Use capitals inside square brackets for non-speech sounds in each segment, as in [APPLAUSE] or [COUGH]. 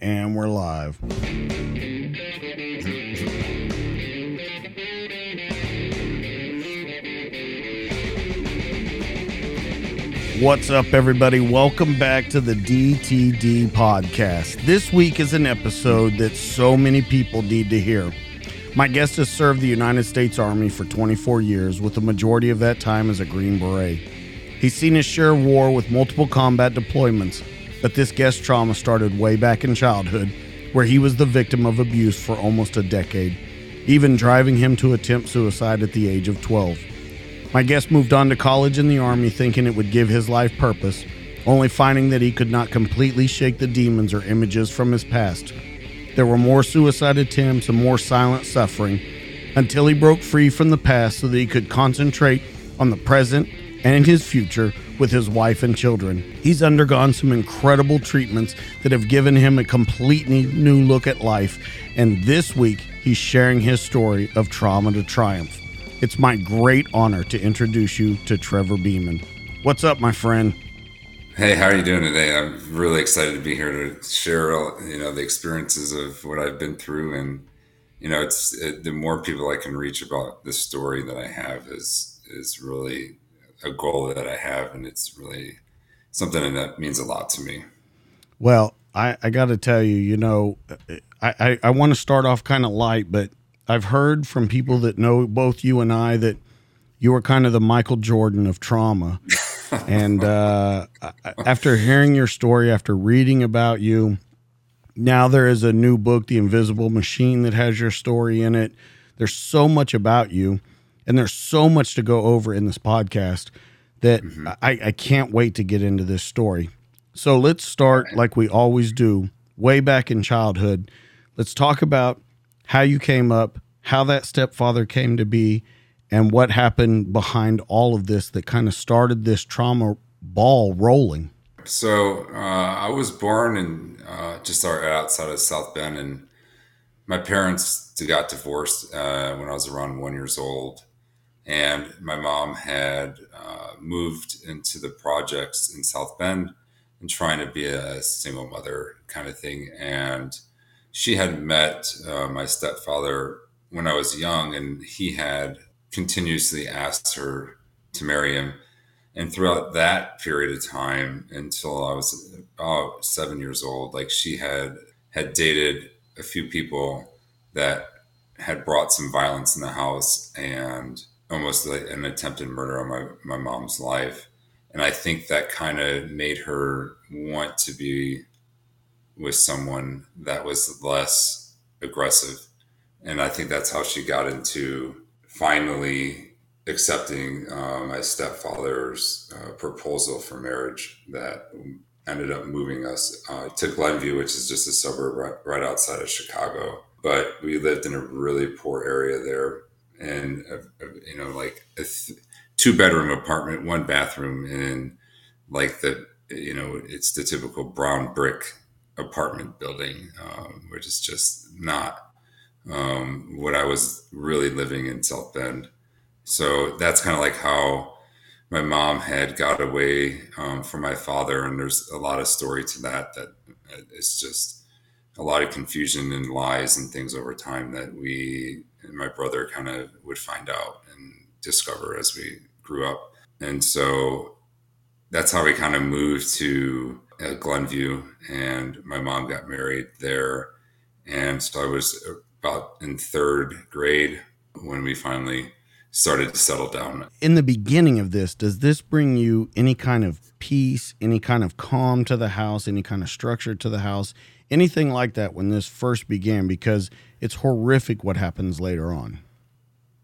And we're live. What's up, everybody? Welcome back to the DTD podcast. This week is an episode that so many people need to hear. My guest has served the United States Army for 24 years, with the majority of that time as a Green Beret. He's seen his share of war with multiple combat deployments, but this guest trauma started way back in childhood, where he was the victim of abuse for almost a decade, even driving him to attempt suicide at the age of 12. My guest moved on to college and the Army thinking it would give his life purpose, only finding that he could not completely shake the demons or images from his past. There were more suicide attempts and more silent suffering until he broke free from the past so that he could concentrate on the present and his future with his wife and children. He's undergone some incredible treatments that have given him a completely new look at life, and this week he's sharing his story of trauma to triumph. It's my great honor to introduce you to Trevor Beaman. What's up, my friend? Hey, how are you doing today? I'm really excited to be here to share, you know, the experiences of what I've been through, and you know, it's it, the more people I can reach about this story that I have is is really a goal that I have, and it's really something that means a lot to me. Well, I, I got to tell you, you know, I, I, I want to start off kind of light, but I've heard from people that know both you and I that you were kind of the Michael Jordan of trauma. [LAUGHS] and uh, after hearing your story, after reading about you, now there is a new book, The Invisible Machine, that has your story in it. There's so much about you, and there's so much to go over in this podcast that mm-hmm. I, I can't wait to get into this story. So let's start like we always do, way back in childhood. Let's talk about how you came up, how that stepfather came to be, and what happened behind all of this that kind of started this trauma ball rolling. So uh, I was born in uh, just outside of South Bend, and my parents got divorced uh, when I was around one years old, and my mom had uh, moved into the projects in South Bend and trying to be a single mother kind of thing, and she had met uh, my stepfather when I was young, and he had continuously asked her to marry him. And throughout that period of time, until I was about seven years old, like she had had dated a few people that had brought some violence in the house and almost like an attempted murder on my, my mom's life. And I think that kind of made her want to be with someone that was less aggressive. And I think that's how she got into finally accepting uh, my stepfather's uh, proposal for marriage that ended up moving us uh, to Glenview, which is just a suburb right, right, outside of Chicago. But we lived in a really poor area there. And, uh, you know, like a th- two bedroom apartment, one bathroom, and like the, you know, it's the typical brown brick apartment building, um, which is just not um, what I was really living in South Bend. So that's kind of like how my mom had got away um, from my father, and there's a lot of story to that. That it's just a lot of confusion and lies and things over time that we and my brother kind of would find out and discover as we grew up. And so that's how we kind of moved to at Glenview, and my mom got married there. And so I was about in third grade when we finally started to settle down. In the beginning of this, does this bring you any kind of peace, any kind of calm to the house, any kind of structure to the house, anything like that when this first began? Because it's horrific what happens later on.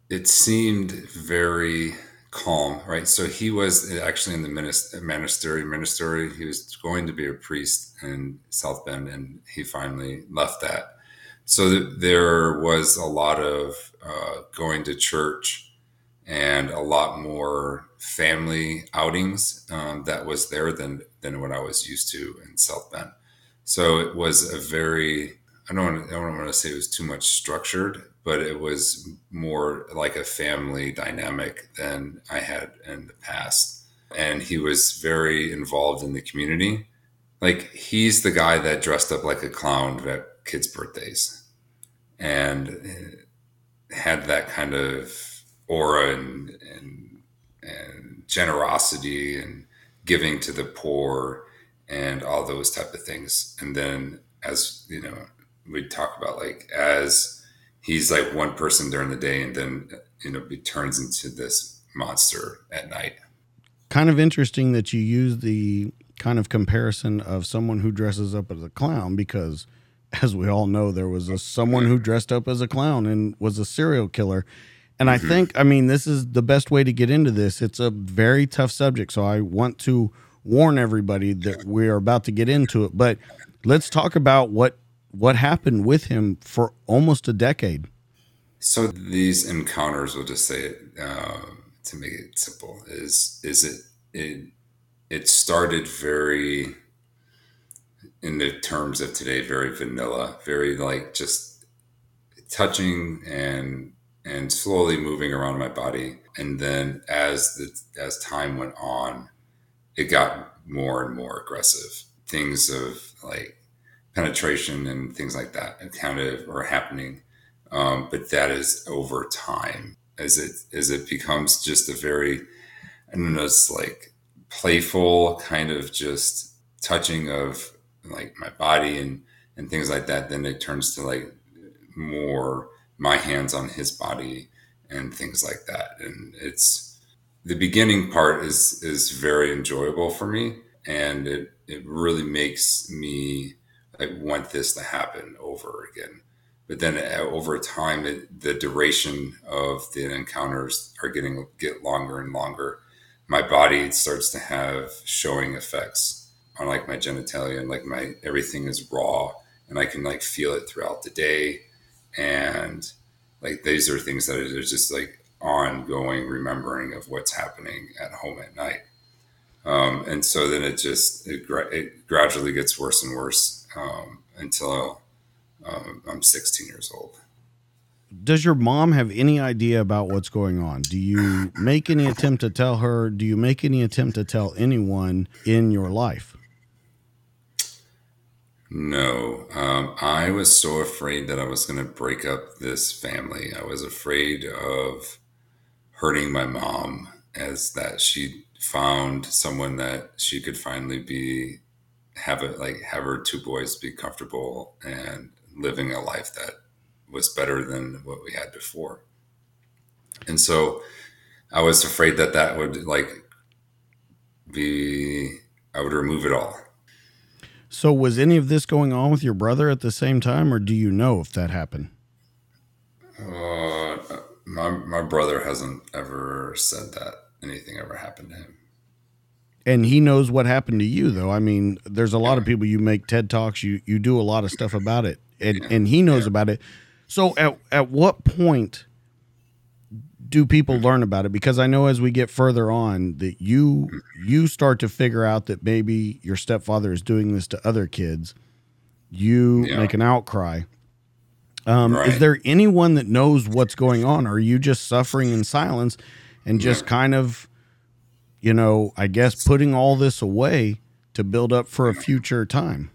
It seemed very calm, right? So he was actually in the ministry, ministry. He was going to be a priest in South Bend, and he finally left that. So there was a lot of uh, going to church and a lot more family outings um, that was there than than what I was used to in South Bend. So it was a very I don't want to, I don't want to say it was too much structured, but it was more like a family dynamic than I had in the past. And he was very involved in the community. Like he's the guy that dressed up like a clown at kids' birthdays and eh, had that kind of aura and, and, and generosity and giving to the poor and all those type of things. And then as you know, we talk about like as he's like one person during the day and then you know he turns into this monster at night kind of interesting that you use the kind of comparison of someone who dresses up as a clown because as we all know there was a someone who dressed up as a clown and was a serial killer and i mm-hmm. think i mean this is the best way to get into this it's a very tough subject so i want to warn everybody that we are about to get into it but let's talk about what what happened with him for almost a decade. So these encounters, we'll just say it uh, to make it simple, is is it it it started very in the terms of today, very vanilla, very like just touching and and slowly moving around my body. And then as the as time went on, it got more and more aggressive. Things of like penetration and things like that of are happening. Um, but that is over time as it as it becomes just a very I don't know, it's like playful kind of just touching of like my body and and things like that. Then it turns to like more my hands on his body and things like that. And it's the beginning part is is very enjoyable for me and it it really makes me I want this to happen over again. But then uh, over time, it, the duration of the encounters are getting get longer and longer. My body starts to have showing effects on like my genitalia and like my everything is raw and I can like feel it throughout the day. And like these are things that are just like ongoing remembering of what's happening at home at night. Um, and so then it just it, it gradually gets worse and worse um, until um, I'm 16 years old. Does your mom have any idea about what's going on? Do you make any attempt to tell her? Do you make any attempt to tell anyone in your life? No, um, I was so afraid that I was going to break up this family. I was afraid of hurting my mom, as that she found someone that she could finally be have it like have her two boys be comfortable and living a life that was better than what we had before. And so I was afraid that that would like be I would remove it all. So was any of this going on with your brother at the same time or do you know if that happened? Uh, my my brother hasn't ever said that anything ever happened to him. And he knows what happened to you though. I mean there's a lot of people you make ted talks you you do a lot of stuff about it and and he knows about it. So at, at what point do people learn about it? Because i know as we get further on that you you start to figure out that maybe your stepfather is doing this to other kids. You yeah. make an outcry um, right. is there anyone that knows what's going on are you just suffering in silence and just yeah. kind of you know, I guess putting all this away to build up for a future time.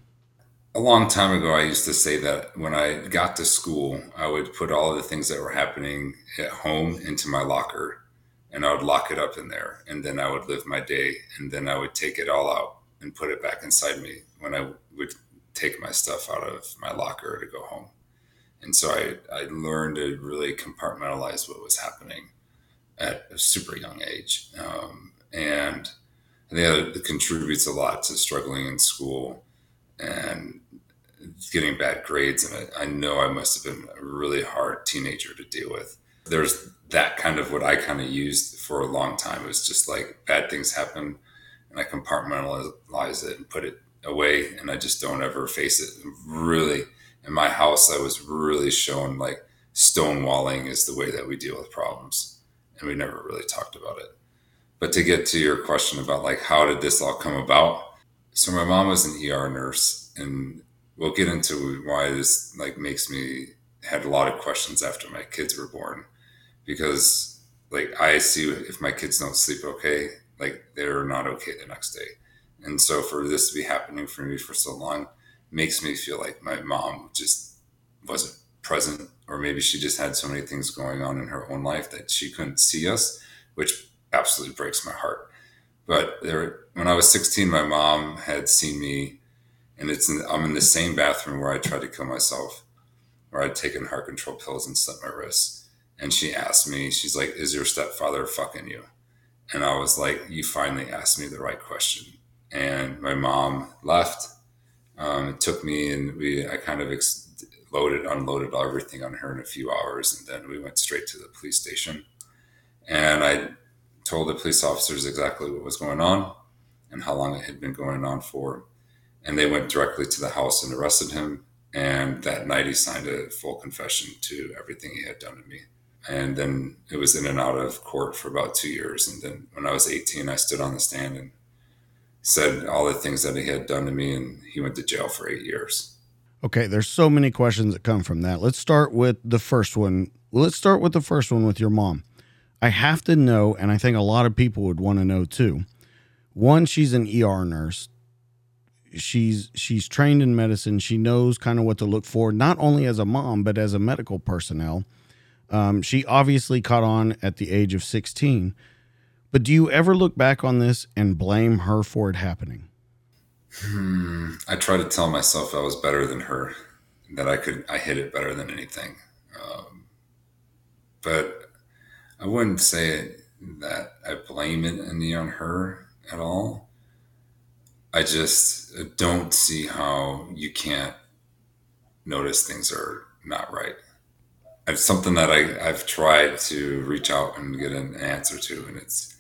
A long time ago, I used to say that when I got to school, I would put all the things that were happening at home into my locker and I would lock it up in there. And then I would live my day and then I would take it all out and put it back inside me when I would take my stuff out of my locker to go home. And so I, I learned to really compartmentalize what was happening at a super young age. Um, and I think that contributes a lot to struggling in school and getting bad grades. And I, I know I must have been a really hard teenager to deal with. there's that kind of what I kind of used for a long time. It was just like bad things happen and I compartmentalize it and put it away and I just don't ever face it. Really, in my house, I was really shown like stonewalling is the way that we deal with problems. And we never really talked about it. But to get to your question about like, how did this all come about? So my mom was an ER nurse and we'll get into why this like makes me had a lot of questions after my kids were born because like I see if my kids don't sleep okay, like they're not okay the next day. And so for this to be happening for me for so long makes me feel like my mom just wasn't present or maybe she just had so many things going on in her own life that she couldn't see us, which absolutely breaks my heart. But there when I was 16 my mom had seen me and it's in, I'm in the same bathroom where I tried to kill myself, where I'd taken heart control pills and slit my wrists. And she asked me, she's like, "Is your stepfather fucking you?" And I was like, "You finally asked me the right question." And my mom left. Um, it took me, and we I kind of ex- loaded, unloaded everything on her in a few hours, and then we went straight to the police station. And I told the police officers exactly what was going on and how long it had been going on for and they went directly to the house and arrested him. And that night, he signed a full confession to everything he had done to me. And then it was in and out of court for about two years. And then when I was 18, I stood on the stand and said all the things that he had done to me, and he went to jail for eight years. Okay, there's so many questions that come from that. Let's start with the first one. Let's start with the first one with your mom. I have to know, and I think a lot of people would want to know too. One, she's an ER nurse she's she's trained in medicine. She knows kind of what to look for, not only as a mom but as a medical personnel. Um, she obviously caught on at the age of 16. But do you ever look back on this and blame her for it happening? Hmm. I try to tell myself I was better than her, that I could I hit it better than anything. Um, but I wouldn't say that I blame it any on her at all. I just don't see how you can't notice things are not right. It's something that I, I've tried to reach out and get an answer to, and it's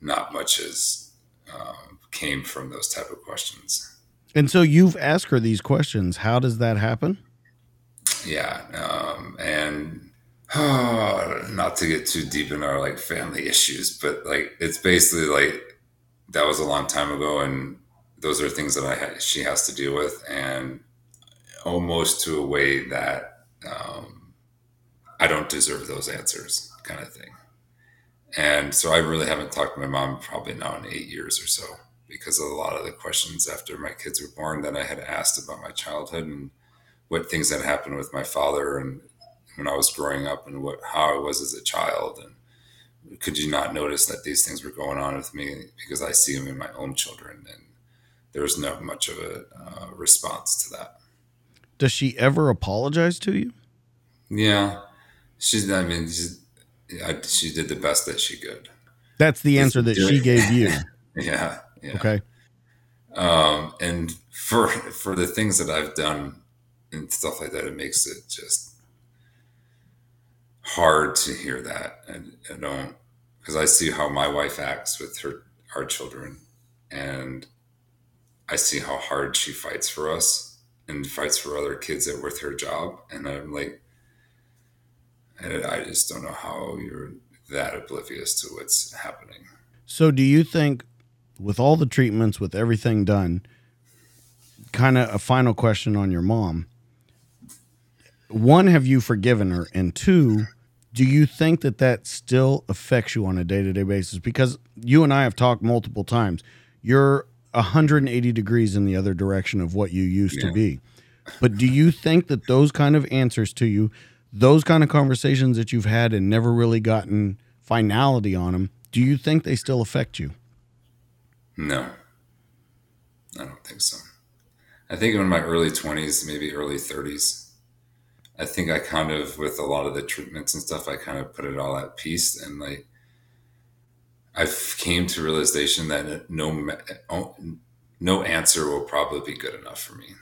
not much as um, came from those type of questions. And so you've asked her these questions. How does that happen? Yeah, um, and oh, [SIGHS] not to get too deep in our like family issues, but like it's basically like that was a long time ago, and those are things that I ha- she has to deal with, and almost to a way that um, I don't deserve those answers, kind of thing. And so I really haven't talked to my mom probably now in eight years or so because of a lot of the questions after my kids were born that I had asked about my childhood and what things had happened with my father and when I was growing up and what how I was as a child and could you not notice that these things were going on with me because I see them in my own children and there was not much of a uh, response to that. Does she ever apologize to you? Yeah, she's. I mean, she's, I, she did the best that she could. That's the answer that she gave you. [LAUGHS] yeah, yeah. Okay. Um, and for for the things that I've done and stuff like that, it makes it just hard to hear that. And I don't because I see how my wife acts with her our children, and I see how hard she fights for us and fights for other kids that with her job. And I'm like, I just don't know how you're that oblivious to what's happening. So, do you think, with all the treatments, with everything done, kind of a final question on your mom? One, have you forgiven her? And two, do you think that that still affects you on a day to day basis? Because you and I have talked multiple times. You're 180 degrees in the other direction of what you used yeah. to be. But do you think that those kind of answers to you, those kind of conversations that you've had and never really gotten finality on them, do you think they still affect you? No, I don't think so. I think in my early 20s, maybe early 30s, I think I kind of, with a lot of the treatments and stuff, I kind of put it all at peace and like I've came to realization that no no answer will probably be good enough for me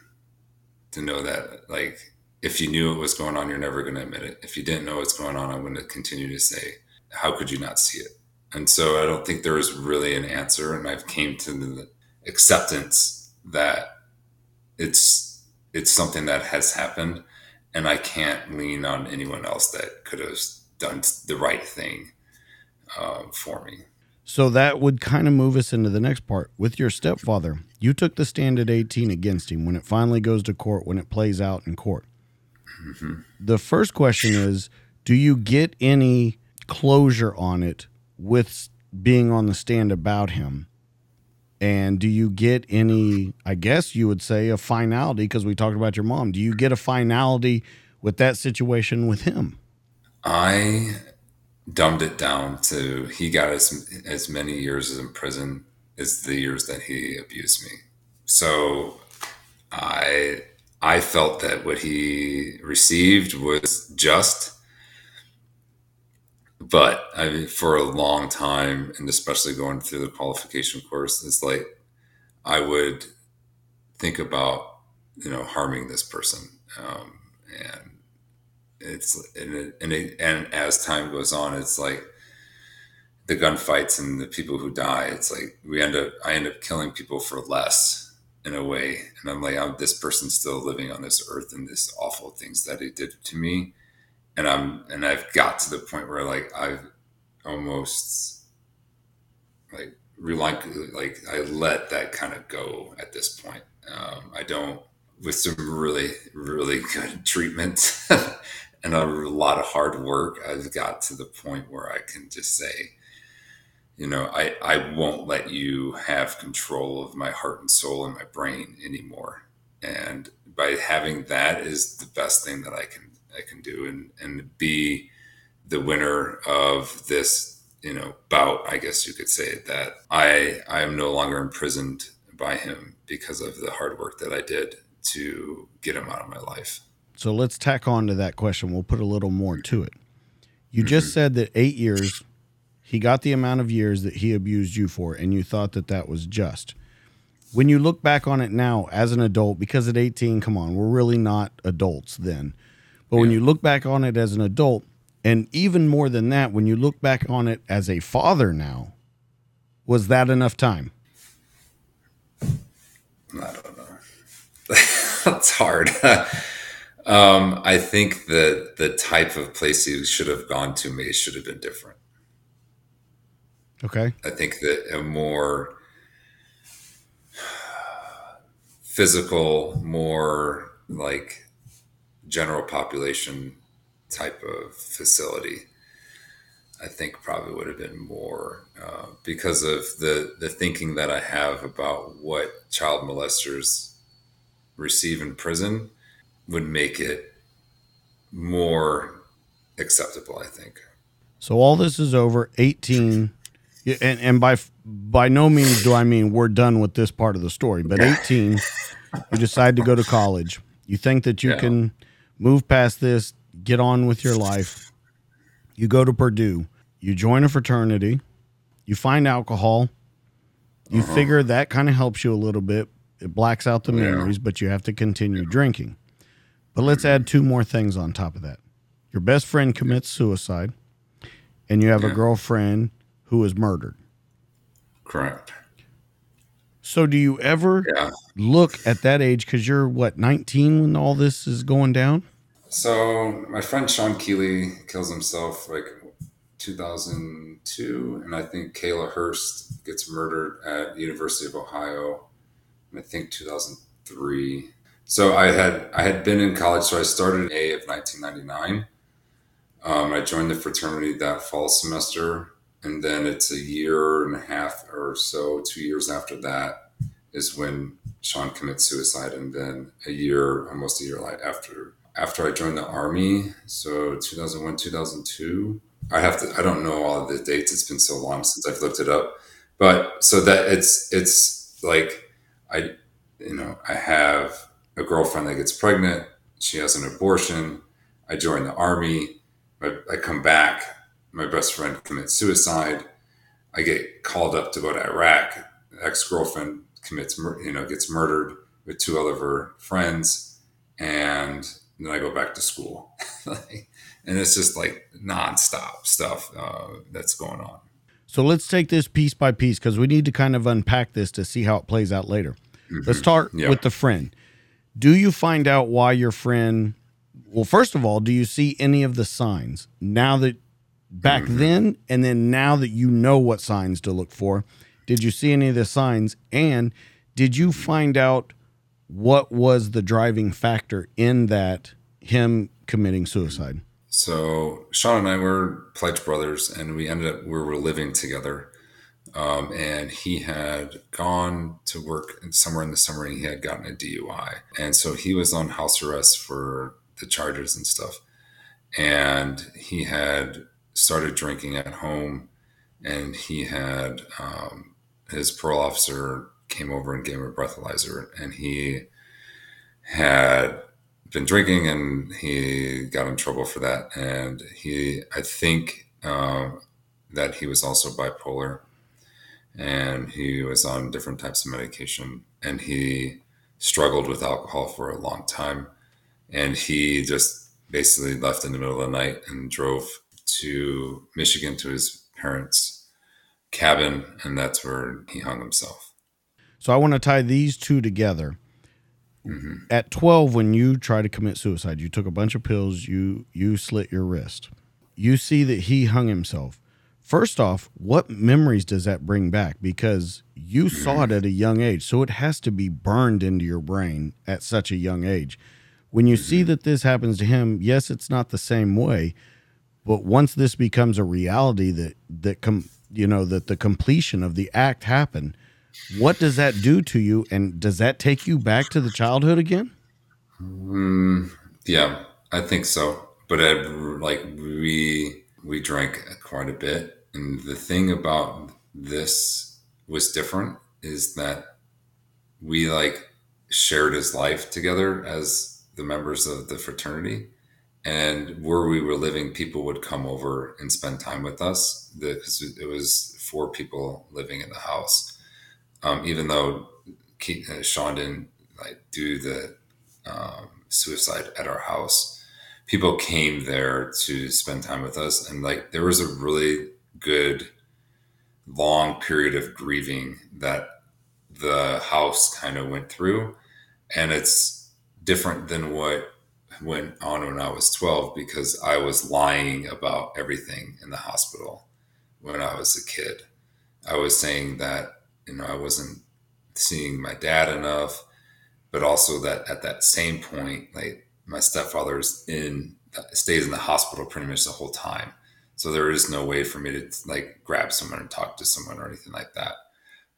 to know that like if you knew what was going on, you're never going to admit it. If you didn't know what's going on, I'm going to continue to say, how could you not see it? And so I don't think there is really an answer. And I've came to the acceptance that it's it's something that has happened, and I can't lean on anyone else that could have done the right thing um, for me. So that would kind of move us into the next part with your stepfather. You took the stand at 18 against him when it finally goes to court, when it plays out in court. The first question is Do you get any closure on it with being on the stand about him? And do you get any, I guess you would say, a finality because we talked about your mom? Do you get a finality with that situation with him? I dumbed it down to he got as, as many years in prison as the years that he abused me. So I I felt that what he received was just but I mean, for a long time, and especially going through the qualification course, it's like I would think about you know harming this person, um, and it's and it, and, it, and as time goes on, it's like the gunfights and the people who die. It's like we end up I end up killing people for less in a way, and I'm like, I'm this person still living on this earth and this awful things that he did to me and I'm and I've got to the point where like I've almost like reluctantly like I let that kind of go at this point. Um, I don't with some really really good treatment [LAUGHS] and a lot of hard work. I've got to the point where I can just say, you know, I I won't let you have control of my heart and soul and my brain anymore. And by having that is the best thing that I can I can do and and be the winner of this you know bout I guess you could say that I I am no longer imprisoned by him because of the hard work that I did to get him out of my life. So let's tack on to that question. We'll put a little more to it. You mm-hmm. just said that 8 years he got the amount of years that he abused you for and you thought that that was just. When you look back on it now as an adult because at 18 come on, we're really not adults then but yeah. when you look back on it as an adult, and even more than that, when you look back on it as a father now, was that enough time? I don't know. That's hard. [LAUGHS] um, I think that the type of place you should have gone to may should have been different. Okay. I think that a more physical, more like general population type of facility, I think probably would have been more uh, because of the the thinking that I have about what child molesters receive in prison would make it more acceptable. I think. So all this is over. Eighteen, and and by by no means do I mean we're done with this part of the story. But eighteen, you decide to go to college. You think that you yeah. can move past this, get on with your life. You go to Purdue, you join a fraternity, you find alcohol, you uh-huh. figure that kind of helps you a little bit. It blacks out the yeah. memories, but you have to continue drinking. But let's add two more things on top of that. Your best friend commits suicide, and you have yeah. a girlfriend who is murdered. Correct. So, do you ever yeah. look at that age? Because you're what 19 when all this is going down. So, my friend Sean Keeley kills himself like 2002, and I think Kayla Hurst gets murdered at University of Ohio. I think 2003. So I had I had been in college, so I started in A of 1999. Um, I joined the fraternity that fall semester and then it's a year and a half or so, two years after that is when Sean commits suicide, and then a year, almost a year after after I joined the army, so 2001, 2002. I have to. I don't know all the dates. It's been so long since I've looked it up, but so that it's it's like I, you know, I have a girlfriend that gets pregnant. She has an abortion. I join the army. I, I come back my best friend commits suicide. I get called up to go to Iraq. Ex girlfriend commits, you know, gets murdered with two other of her friends, and then I go back to school. [LAUGHS] and it's just like nonstop stuff uh, that's going on. So let's take this piece by piece because we need to kind of unpack this to see how it plays out later. Mm-hmm. Let's start with the friend. Do you find out why your friend? Well, first of all, do you see any of the signs now that back mm-hmm. then, and then now that you know what signs to look for? Did you see any of the signs? And did you find out what was the driving factor in that him committing suicide? So Sean and I were pledge brothers, and we ended up we were living together. Um, and he had gone to work somewhere in the summer, and he had gotten a DUI, and so he was on house arrest for the charges and stuff. And he had started drinking at home, and he had um, his parole officer came over and gave him a breathalyzer, and he had been drinking and he got in trouble for that. And he, I think uh, that he was also bipolar and he was on different types of medication and he struggled with alcohol for a long time. And he just basically left in the middle of the night and drove to Michigan to his parents' cabin. And that's where he hung himself. So I want to tie these two together Mm-hmm. At 12, when you try to commit suicide, you took a bunch of pills, you you slit your wrist. You see that he hung himself. First off, what memories does that bring back? Because you saw it at a young age, so it has to be burned into your brain at such a young age. When you see mm-hmm. that this happens to him, yes, it's not the same way, but once this becomes a reality that that com- you know that the completion of the act happened, what does that do to you? And does that take you back to the childhood again? Mm, yeah, I think so. But I, like we we drank quite a bit, and the thing about this was different is that we like shared his life together as the members of the fraternity and where we were living people would come over and spend time with us. Because it was four people living in the house. Um, even though Keith, uh, Sean didn't like do the um, suicide at our house, people came there to spend time with us, and like there was a really good long period of grieving that the house kind of went through, and it's different than what went on when I was 12 because I was lying about everything in the hospital when I was a kid. I was saying that you know, I wasn't seeing my dad enough, but also that at that same point, like my stepfather's in stays in the hospital pretty much the whole time. So there is no way for me to like grab someone and talk to someone or anything like that.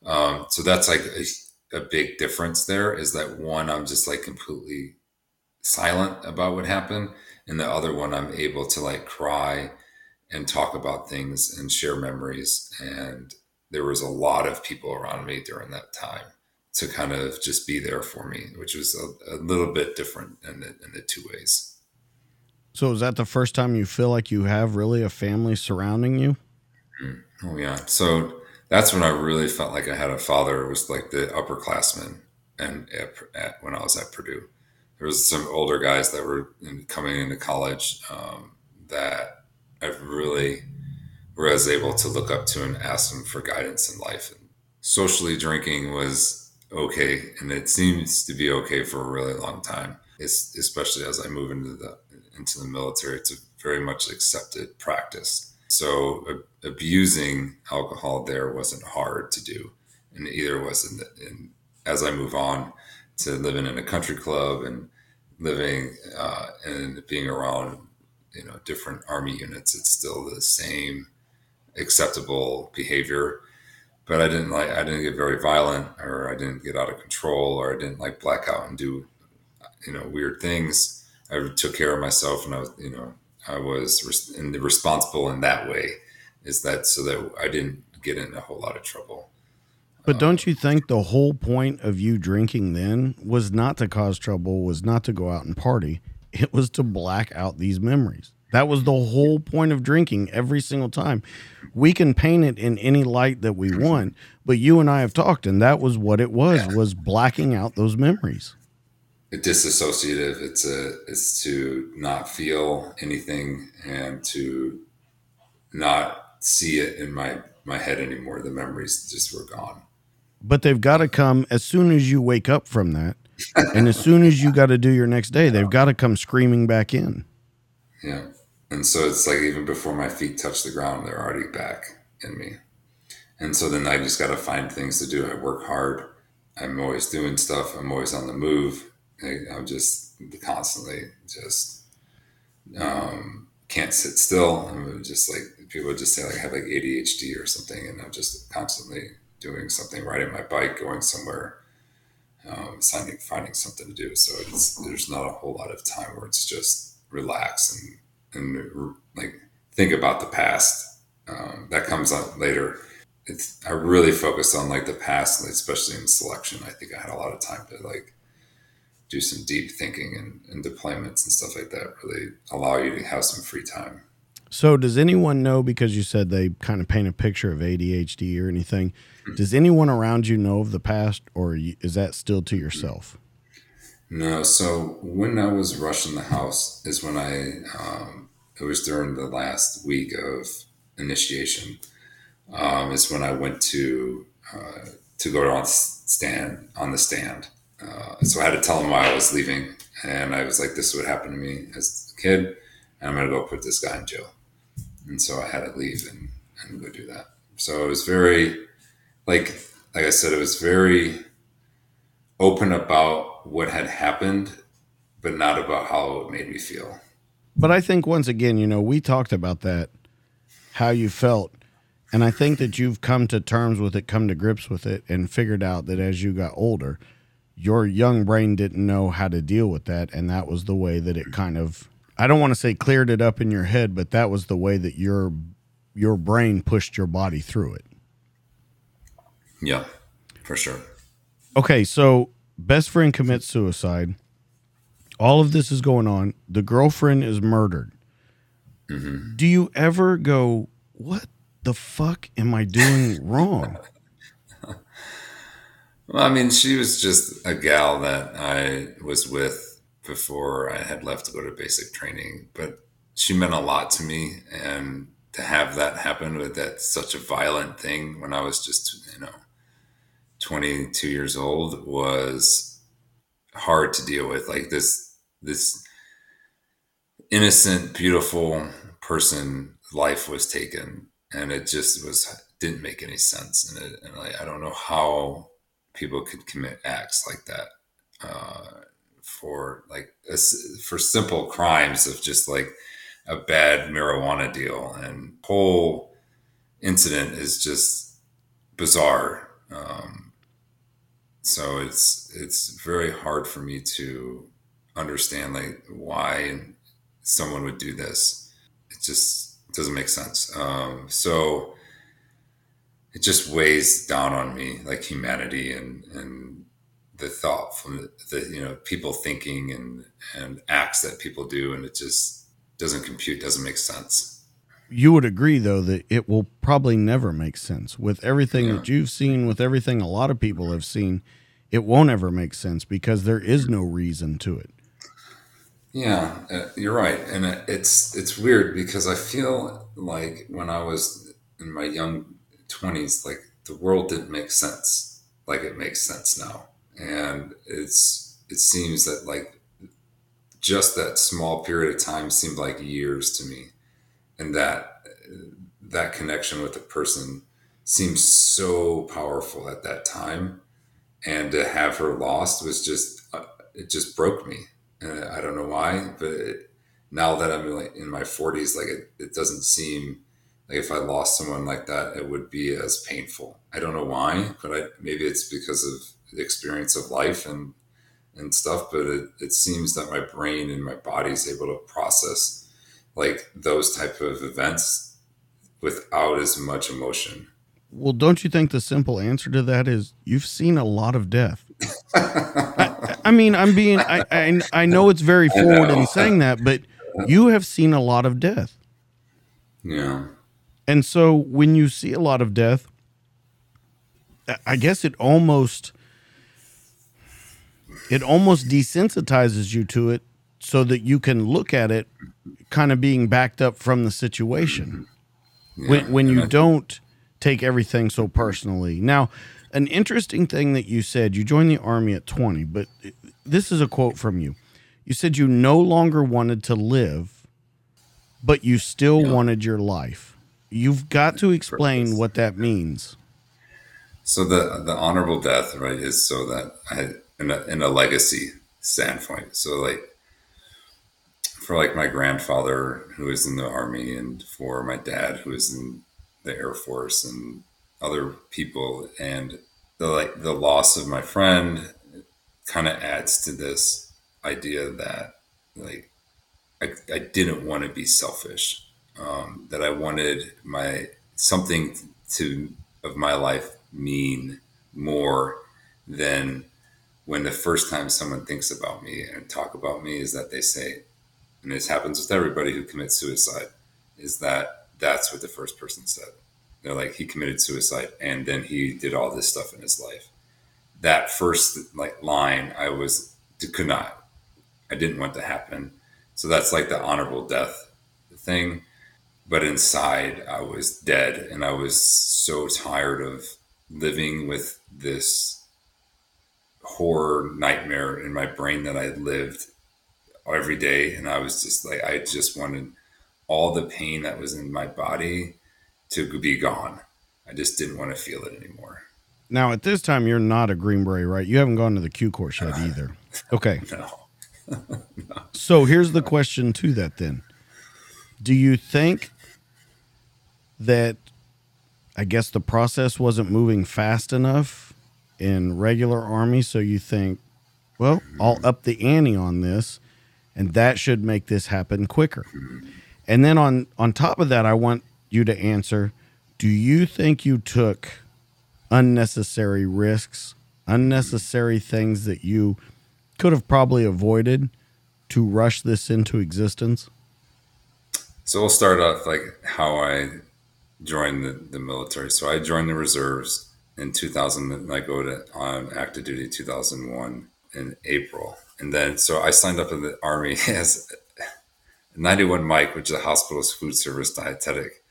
Um, so that's like a, a big difference there is that one, I'm just like completely silent about what happened. And the other one, I'm able to like cry and talk about things and share memories and there was a lot of people around me during that time to kind of just be there for me, which was a, a little bit different in the, in the two ways. So is that the first time you feel like you have really a family surrounding you? Mm-hmm. Oh yeah. So that's when I really felt like I had a father. It was like the upperclassmen, and at, at, when I was at Purdue, there was some older guys that were in, coming into college um, that I really was able to look up to and ask them for guidance in life. And socially drinking was okay, and it seems to be okay for a really long time. It's, especially as I move into the into the military, it's a very much accepted practice. So uh, abusing alcohol there wasn't hard to do, and either was in, the, in as I move on to living in a country club and living uh, and being around you know different army units. It's still the same acceptable behavior but i didn't like i didn't get very violent or i didn't get out of control or i didn't like black out and do you know weird things i took care of myself and i was you know i was res- responsible in that way is that so that i didn't get in a whole lot of trouble but don't you think the whole point of you drinking then was not to cause trouble was not to go out and party it was to black out these memories that was the whole point of drinking every single time. We can paint it in any light that we want, but you and I have talked and that was what it was was blacking out those memories. disassociative. It's a it's to not feel anything and to not see it in my my head anymore. The memories just were gone. But they've got to come as soon as you wake up from that, and as soon as you got to do your next day, they've got to come screaming back in. Yeah, and so it's like even before my feet touch the ground, they're already back in me. And so then I just got to find things to do. I work hard. I'm always doing stuff. I'm always on the move. I'm just constantly just um, can't sit still. I'm just like people just say like I have like ADHD or something, and I'm just constantly doing something, riding my bike, going somewhere, um, finding finding something to do. So there's not a whole lot of time where it's just relax and and like think about the past. Um, that comes up later. It's I really focused on like the past, especially in selection. I think I had a lot of time to like do some deep thinking and, and deployments and stuff like that. Really allow you to have some free time. So, does anyone know because you said they kind of paint a picture of ADHD or anything? Does anyone around you know of the past, or is that still to yourself? No. So, when I was rushing the house is when I, um, it was during the last week of initiation, um, is when I went to, uh, to go on stand on the stand. Uh, so I had to tell him why I was leaving, and I was like, "This is what happened to me as a kid, and I'm gonna go put this guy in jail." And so I had to leave and, and go do that. So it was very, like like I said, it was very open about what had happened, but not about how it made me feel. But I think once again, you know, we talked about that, how you felt. And I think that you've come to terms with it, come to grips with it, and figured out that as you got older, your young brain didn't know how to deal with that. And that was the way that it kind of I don't want to say cleared it up in your head, but that was the way that your your brain pushed your body through it. Yeah, for sure. Okay, so best friend commits suicide. All of this is going on. The girlfriend is murdered. Mm-hmm. Do you ever go, "What the fuck am I doing [LAUGHS] wrong?" well, I mean, she was just a gal that I was with before I had left to go to basic training. But she meant a lot to me, and to have that happen with that such a violent thing when I was just you know 22 years old was hard to deal with. Like this this innocent, beautiful person life was taken, and it just was didn't make any sense. And, it, and like, I don't know how people could commit acts like that. Uh, for like for simple crimes of just like a bad marijuana deal. And whole incident is just bizarre. Um, so it's it's very hard for me to understand like why someone would do this. It just doesn't make sense. Um, so it just weighs down on me like humanity and and the thought from the, the, you know people thinking and and acts that people do and it just doesn't compute doesn't make sense. You would agree though that it will probably never make sense. With everything yeah. that you've seen with everything a lot of people have seen it won't ever make sense because there is no reason to it. Yeah uh, you're right. And it's it's weird because i feel like when i was in my young 20s like the world didn't make sense like it makes sense now and it's it seems that like just that small period of time seemed like years to me. And that that connection with a person seems so powerful at that time. And to have her lost was just uh, it just broke me. And i don't know why but it, now that i'm like in my 40s like it, it doesn't seem like if i lost someone like that it would be as painful. I don't know why but I, maybe it's because of experience of life and and stuff but it, it seems that my brain and my body is able to process like those type of events without as much emotion. Well don't you think the simple answer to that is you've seen a lot of death? [LAUGHS] I, I, mean i'm being I, I, I know it's very forward in saying that but you have seen a lot of death. Yeah. And so when you see a lot of death i guess it almost it almost desensitizes you to it so that you can look at it kind of being backed up from the situation Yeah, when, when you I- don't take everything so personally. Now, an interesting thing that you said, you joined the army at 20, but this is a quote from you. You said you no longer wanted to live, but you still Yeah. wanted your life. You've got to explain what that means. So the the honorable death, right, is so that I in a in a legacy standpoint. So like for like my grandfather who was in the army and for my dad who was in the Air Force and other people and the like the loss of my friend kind of adds to this idea that like I, I didn't want to be selfish um, that I wanted my something to of my life mean more than when the first time someone thinks about me and talk about me is that they say, and this happens with everybody who commits suicide, is that that's what the first person said. They're like he committed suicide and then he did all this stuff in his life. That first like line, I was could not, I didn't want to happen. So that's like the honorable death thing but inside I was dead and I was so tired of living with this horror nightmare in my brain that I lived every day and I was just like I just wanted all the pain that was in my body to be gone. I just didn't want to feel it anymore. Now, at this time, you're not a Green Beret, right? You haven't gone to the Q course yet uh, either. Okay. [LAUGHS] [LAUGHS] No. So here's the question to that then. Do you think that I guess the process wasn't moving fast enough in regular army so you think, well, I'll up the ante on this and that should make this happen quicker. And then on on top of that I want you to answer, do you think you took unnecessary risks, unnecessary things that you could have probably avoided to rush this into existence? So we'll start off like how I joined the, the military. So I joined the reserves in 2000 I go to on active duty 2001 in April. And then so I signed up in the army [LAUGHS] as 91 Mike, which is a hospital's food service dietetic.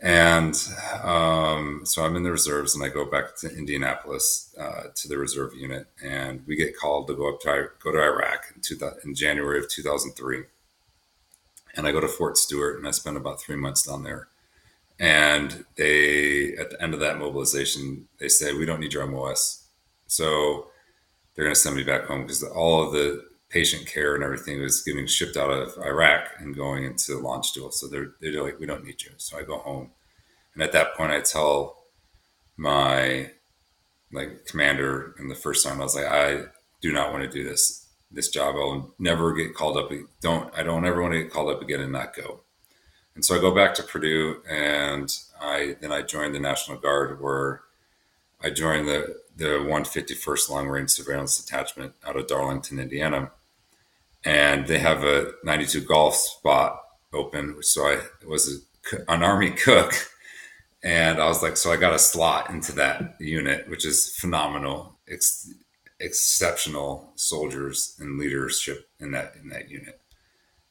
And um, so I'm in the reserves and I go back to Indianapolis uh, to the reserve unit and we get called to go up to go to Iraq in, 2000, in January of 2003 and I go to Fort Stewart and I spend about three months down there. And they, at the end of that mobilization, they say, we don't need your MOS. So they're going to send me back home because all of the patient care and everything was getting shipped out of Iraq and going into Landstuhl. So they're, they're like, we don't need you. So I go home. And at that point, I tell my like commander in the first time, I was like, I do not want to do this this job. I'll never get called up. Don't I don't ever want to get called up again and not go. And so I go back to Purdue, and I then I joined the National Guard, where I joined the the 151st Long Range Surveillance Detachment out of Darlington, Indiana, and they have a 92 golf spot open. So I was a, an Army [LAUGHS] cook, and I was like, so I got a slot into that unit, which is phenomenal. It's exceptional soldiers and leadership in that in that unit.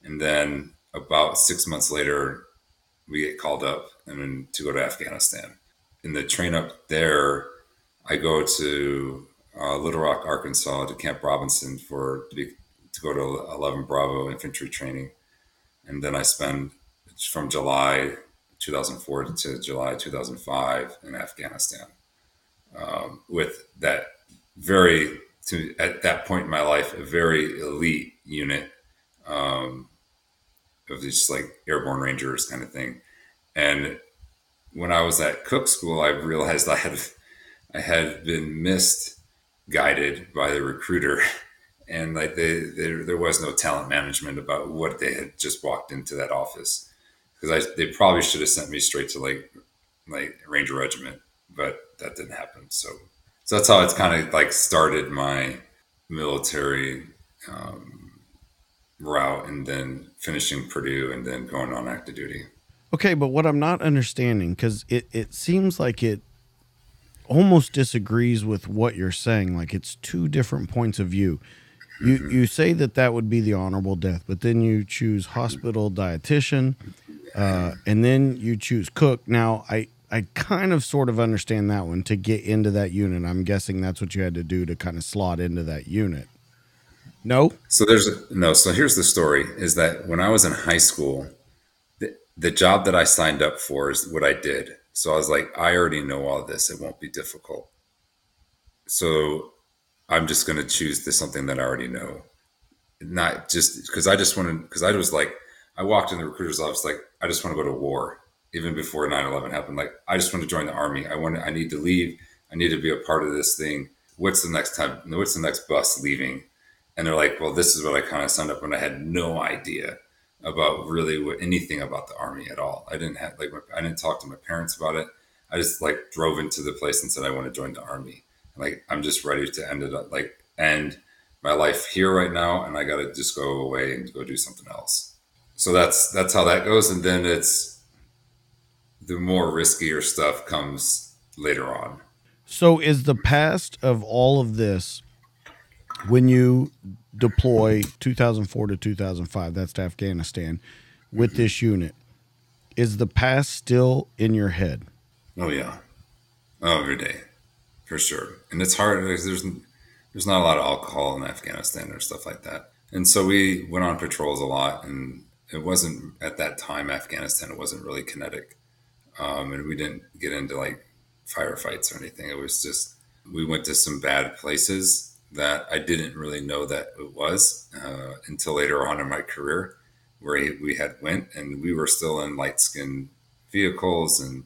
And then about six months later, we get called up and then to go to Afghanistan. In the train up there, I go to uh, Little Rock, Arkansas, to Camp Robinson for to, be, to go to 11 Bravo infantry training, and then I spend from July 2004 to July 2005 in Afghanistan. Um, with that very to at that point in my life a very elite unit. Um, of just like airborne rangers kind of thing. And when i was at cook school i realized i had i had been misguided by the recruiter. [LAUGHS] And like they, they there was no talent management about what they had just walked into that office. Because i they probably should have sent me straight to like like ranger regiment but that didn't happen. So so that's how it's kind of like started my military um, route. And then finishing Purdue and then going on active duty. Okay, but what I'm not understanding because it it seems like it almost disagrees with what you're saying. Like it's two different points of view. You Mm-hmm. you say that that would be the honorable death, but then you choose hospital dietitian, uh, and then you choose cook. Now I I kind of sort of understand that one to get into that unit. I'm guessing that's what you had to do to kind of slot into that unit. No, So there's no. So here's the story: is that when I was in high school, the, the job that I signed up for is what I did. So I was like, I already know all this; it won't be difficult. So I'm just going to choose this something that I already know, not just because I just wanted. Because I was like, I walked in the recruiter's office like, I just want to go to war, even before 9/11 happened. Like, I just want to join the army. I want. I need to leave. I need to be a part of this thing. What's the next time? What's the next bus leaving? And they're like, "Well, this is what I kind of signed up when I had no idea about really what, anything about the army at all. I didn't have like I didn't talk to my parents about it. I just like drove into the place and said I want to join the army. Like I'm just ready to end it up like end my life here right now, and I got to just go away and go do something else. So that's that's how that goes, and then it's the more riskier stuff comes later on. So is the past of all of this when you deploy 2004 to 2005 that's to Afghanistan with this unit is the past still in your head? Oh yeah, oh every day, for sure. And it's hard. There's there's, not a lot of alcohol in Afghanistan or stuff like that. And so we went on patrols a lot, and it wasn't at that time Afghanistan. It wasn't really kinetic, um, and we didn't get into like firefights or anything. It was just we went to some bad places that I didn't really know that it was uh, until later on in my career, where we had went and we were still in light skin vehicles and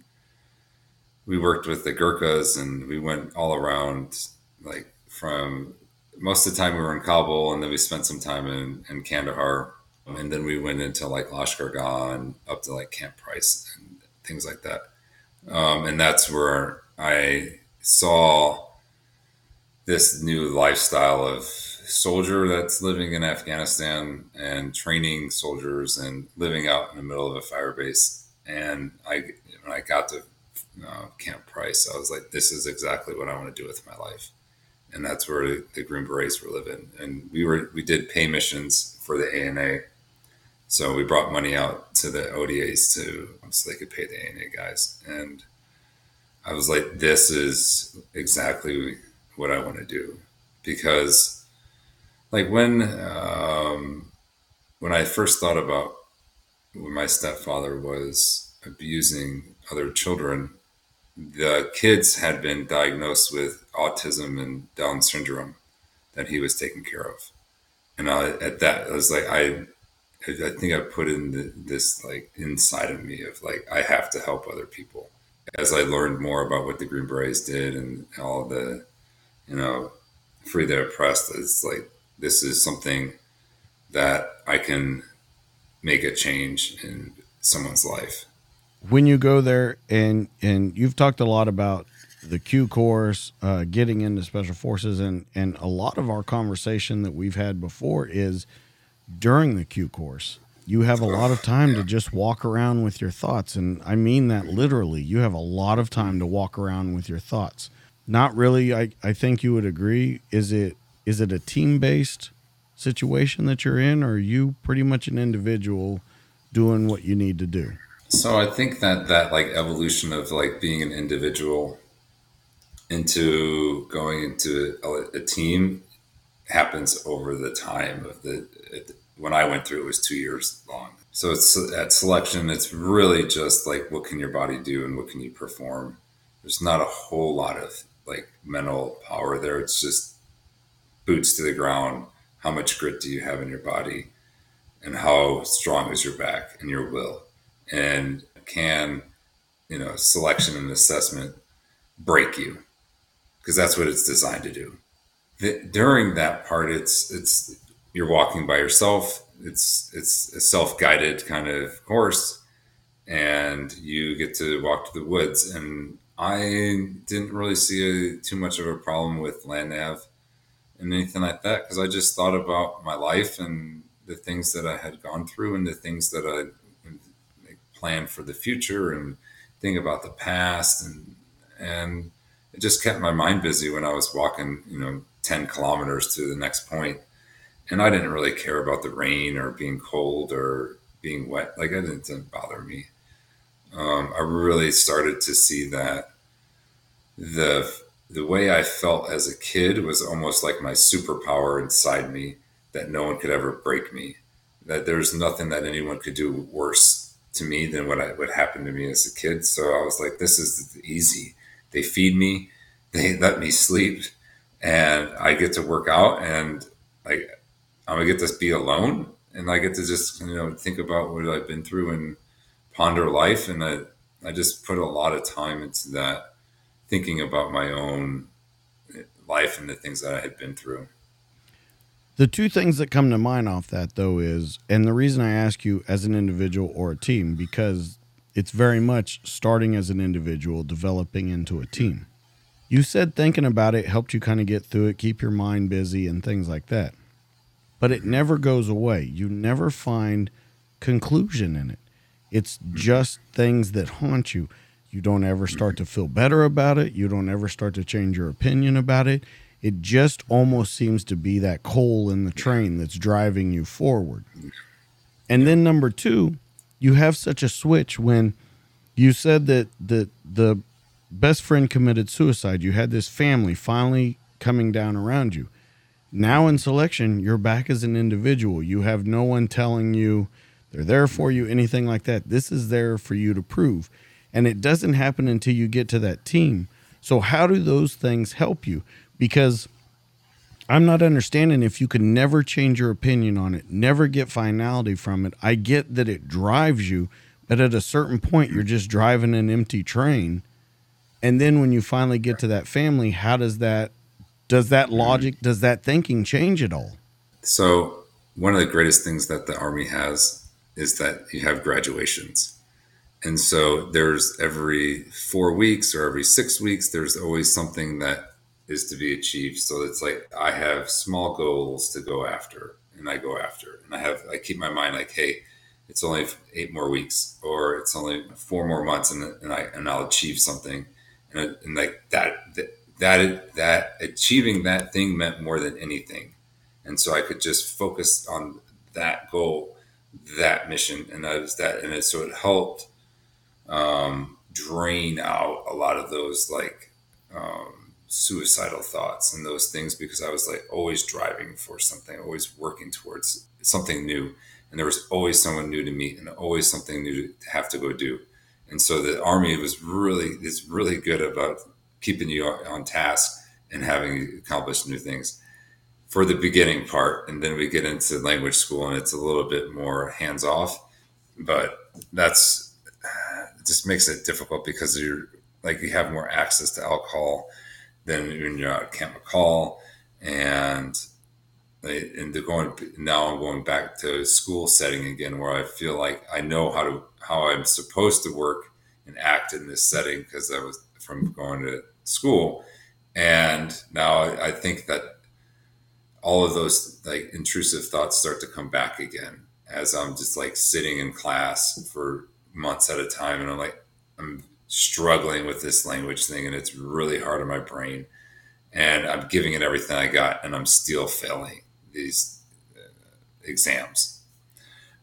we worked with the Gurkhas and we went all around, like from most of the time we were in Kabul and then we spent some time in, in Kandahar. And then we went into like Lashkar Gah and up to like Camp Price and things like that. Um, and that's where I saw this new lifestyle of soldier that's living in Afghanistan and training soldiers and living out in the middle of a fire base. And I, when I got to uh, Camp Price, I was like, this is exactly what I want to do with my life. And that's where the Green Berets were living. And we were, we did pay missions for the ANA. So we brought money out to the ODAs to, so they could pay the ANA guys. And I was like, this is exactly what I want to do. Because like when, um, when I first thought about when my stepfather was abusing other children, the kids had been diagnosed with autism and Down syndrome that he was taking care of. And I, at that, I was like, I, I think I put in the, this like inside of me of like, I have to help other people. As I learned more about what the Green Berets did and all the, you know, free the oppressed, it's like, this is something that I can make a change in someone's life when you go there and and you've talked a lot about the Q course, uh, getting into special forces, and and a lot of our conversation that we've had before is during the Q course. You have a lot of time to just walk around with your thoughts, and I mean that literally. You have a lot of time to walk around with your thoughts. Not really. I I think you would agree. Is it is it a team based situation that you're in, or are you pretty much an individual doing what you need to do? So I think that that like evolution of like being an individual into going into a, a team happens over the time of the when I went through it was two years long. So it's at selection, it's really just like what can your body do and what can you perform. There's not a whole lot of like mental power there. It's just boots to the ground. How much grit do you have in your body, and how strong is your back and your will? and can you know selection and assessment break you because that's what it's designed to do the, during that part it's it's you're walking by yourself it's it's a self-guided kind of course and you get to walk to the woods and i didn't really see a, too much of a problem with land nav and anything like that because i just thought about my life and the things that i had gone through and the things that i planned for the future and think about the past and and it just kept my mind busy when I was walking, you know, 10 kilometers to the next point. And I didn't really care about the rain or being cold or being wet. Like it didn't bother me. Um, I really started to see that the the way I felt as a kid was almost like my superpower inside me that no one could ever break me. That there's nothing that anyone could do worse to me than what I, what happened to me as a kid. So I was like, this is easy. They feed me, they let me sleep, and I get to work out, and like I'm gonna get to be alone, and I get to just you know think about what I've been through and ponder life, and I I just put a lot of time into that thinking about my own life and the things that I had been through. The two things that come to mind off that, though, is, and the reason I ask you as an individual or a team, because it's very much starting as an individual, developing into a team. You said thinking about it helped you kind of get through it, keep your mind busy, and things like that. But it never goes away. You never find conclusion in it. It's just things that haunt you. You don't ever start to feel better about it. You don't ever start to change your opinion about it. It just almost seems to be that coal in the train that's driving you forward. And then number two, you have such a switch when you said that the the best friend committed suicide. You had this family finally coming down around you. Now in selection, you're back as an individual. You have no one telling you they're there for you, anything like that. This is there for you to prove and it doesn't happen until you get to that team. So how do those things help you? Because I'm not understanding if you can never change your opinion on it, never get finality from it. I get that it drives you, but at a certain point you're just driving an empty train. And then when you finally get to that family, how does that does that logic, does that thinking change at all? So, one of the greatest things that the army has is that you have graduations and so there's every four weeks or every six weeks, there's always something that is to be achieved. So it's like I have small goals to go after and I go after. And I have, I keep my mind like, hey, it's only eight more weeks or it's only four more months and, and I, and I'll achieve something. And, and like that, that, that, that achieving that thing meant more than anything. And so I could just focus on that goal, that mission. And that was that. And it, so it helped um, drain out a lot of those like um, suicidal thoughts and those things because I was like always driving for something, always working towards something new. And there was always someone new to meet and always something new to have to go do. And so the army was really is really good about keeping you on task and having accomplished new things for the beginning part. And then we get into language school and it's a little bit more hands off. But that's just makes it difficult because you're like you have more access to alcohol than when you're out at Camp McCall, and and they're going now I'm going back to school setting again where I feel like I know how to how I'm supposed to work and act in this setting because I was from going to school, and now I think that all of those like intrusive thoughts start to come back again as I'm just like sitting in class for months at a time, and I'm like, I'm struggling with this language thing, and it's really hard on my brain, and I'm giving it everything I got, and I'm still failing these uh, exams.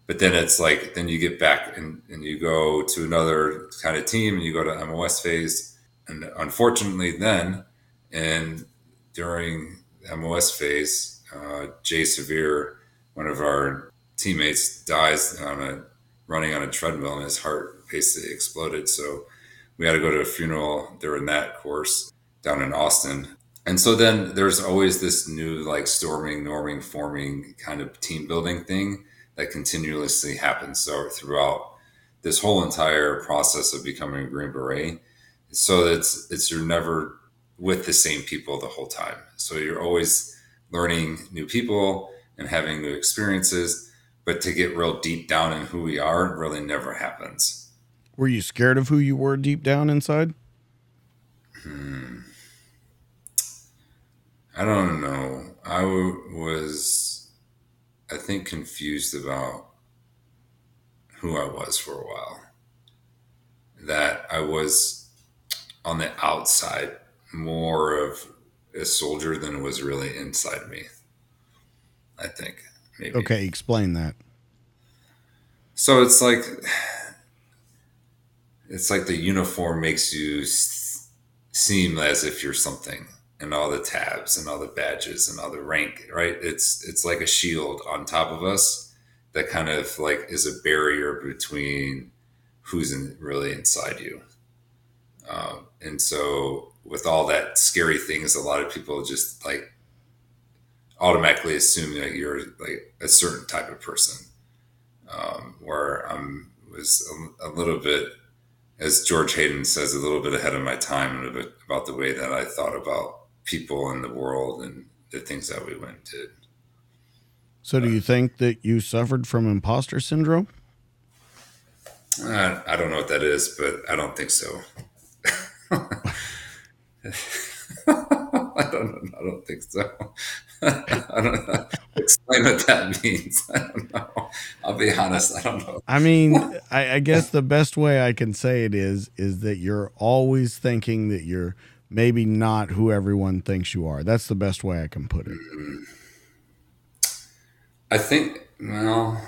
But then it's like, then you get back and, and you go to another kind of team, and you go to MOS phase, and unfortunately, then and during MOS phase, uh, Jay Severe, one of our teammates, dies on a running on a treadmill and his heart basically exploded. So we had to go to a funeral during that course down in Austin. And so then there's always this new like storming, norming, forming kind of team building thing that continuously happens. So throughout this whole entire process of becoming a Green Beret, so it's it's you're never with the same people the whole time. So you're always learning new people and having new experiences but to get real deep down in who we are really never happens. Were you scared of who you were deep down inside? Hmm. I don't know. I w- was, I think, confused about who I was for a while. That I was on the outside, more of a soldier than was really inside me. I think maybe. Okay, explain that. So it's like it's like the uniform makes you seem as if you're something and all the tabs and all the badges and all the rank right it's it's like a shield on top of us that kind of like is a barrier between who's in, really inside you um, and so with all that scary things a lot of people just like automatically assume that you're like a certain type of person um, where i'm was a, a little bit as George Hayden says, a little bit ahead of my time about the way that I thought about people in the world and the things that we went and did. So, do you think that you suffered from imposter syndrome? Uh, I don't know what that is, but I don't think so. [LAUGHS] [LAUGHS] I don't. I don't think so. [LAUGHS] I don't know. Explain what that means. [LAUGHS] I don't know. I'll be honest. I don't know. I mean, I, I guess the best way I can say it is is that you're always thinking that you're maybe not who everyone thinks you are. That's the best way I can put it. I think. Well,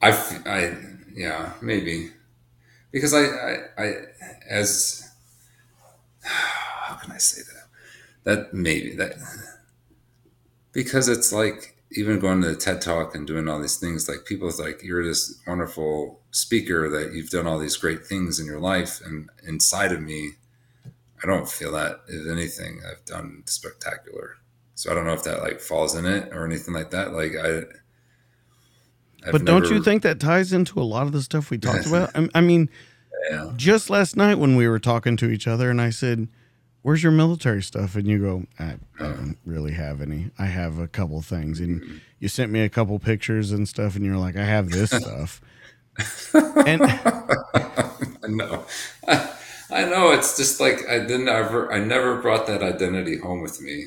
I. I. Yeah. Maybe because I. I. I as [SIGHS] how can I say that? That maybe that [SIGHS] because it's like even going to the TED Talk and doing all these things, like people's like you're this wonderful speaker that you've done all these great things in your life, and inside of me, I don't feel that. If anything, I've done spectacular. So I don't know if that like falls in it or anything like that. Like I. I've but don't you think that ties into a lot of the stuff we talked about? I, I mean, yeah. just last night when we were talking to each other, and I said, where's your military stuff? And you go, I, I don't really have any. I have a couple things. And you sent me a couple pictures and stuff, and you're like, I have this [LAUGHS] stuff. and I know. I, [LAUGHS] I know. It's just like I didn't ever, I never brought that identity home with me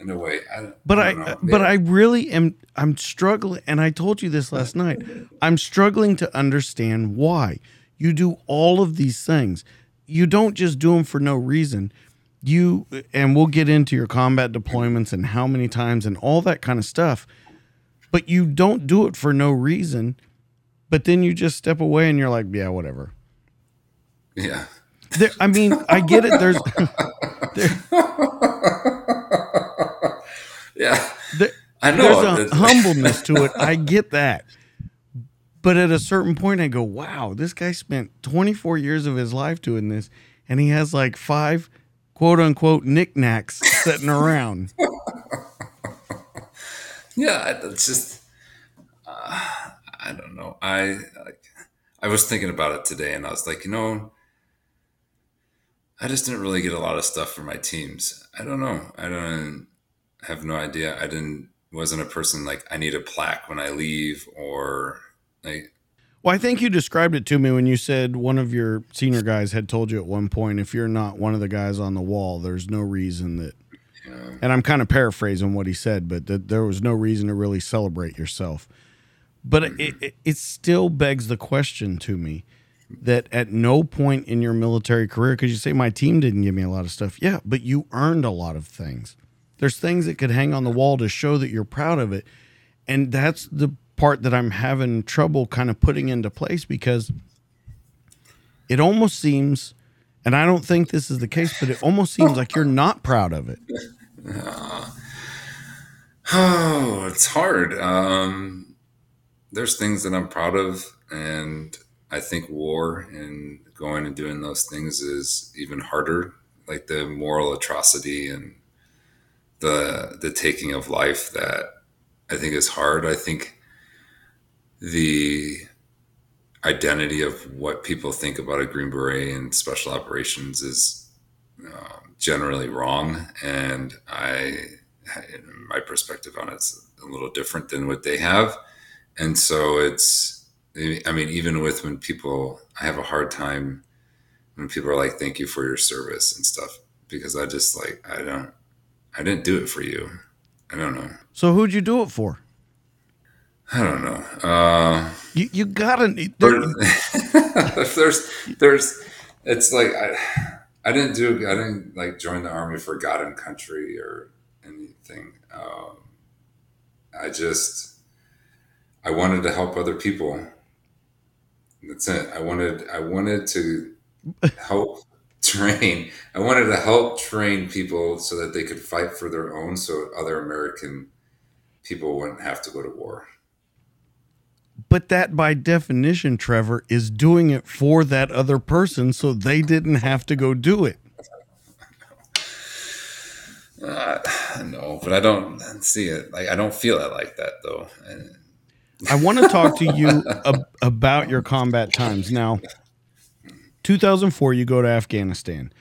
in a way. I, but I, I but I really am. I'm struggling, and I told you this last night. I'm struggling to understand why you do all of these things you don't just do them for no reason. You and we'll get into your combat deployments and how many times and all that kind of stuff. But you don't do it for no reason. But then you just step away and you're like, yeah, whatever. Yeah. There, I mean, I get it. There's [LAUGHS] there, Yeah. There, I know. There's a humbleness to it. I get that. But at a certain point, I go, wow, this guy spent 24 years of his life doing this, and he has like five quote unquote knickknacks sitting around. [LAUGHS] yeah, it's just, uh, I don't know. I I was thinking about it today, and I was like, you know, I just didn't really get a lot of stuff for my teams. I don't know. I don't have no idea. I didn't wasn't a person like I need a plaque when I leave or well, I think you described it to me when you said one of your senior guys had told you at one point if you're not one of the guys on the wall, there's no reason that. Yeah. And I'm kind of paraphrasing what he said, but that there was no reason to really celebrate yourself. But mm-hmm. it, it, it still begs the question to me that at no point in your military career, because you say my team didn't give me a lot of stuff. Yeah, but you earned a lot of things. There's things that could hang on the wall to show that you're proud of it. And that's the part that I'm having trouble kind of putting into place because it almost seems, and I don't think this is the case, but it almost seems like you're not proud of it. Oh, [SIGHS] it's hard. Um, there's things that I'm proud of, and I think war and going and doing those things is even harder. Like the moral atrocity and the the taking of life that I think is hard. I think the identity of what people think about a Green Beret and special operations is uh, generally wrong. And I, my perspective on it's a little different than what they have. And so it's, I mean, even with when people, I have a hard time when people are like, thank you for your service and stuff, because I just like, I don't, I didn't do it for you. I don't know. So who'd you do it for? I don't know. Uh, you you gotta. There, [LAUGHS] there's there's it's like I I didn't do. I didn't like join the army for God and country or anything. Um, I just I wanted to help other people. That's it. I wanted I wanted to help train. I wanted to help train people so that they could fight for their own, so other American people wouldn't have to go to war. But that, by definition, Trevor, is doing it for that other person so they didn't have to go do it. Uh, no, but I don't see it. Like I don't feel it like that, though. I want to talk to you [LAUGHS] ab- about your combat times. Now, 2004, you go to Afghanistan,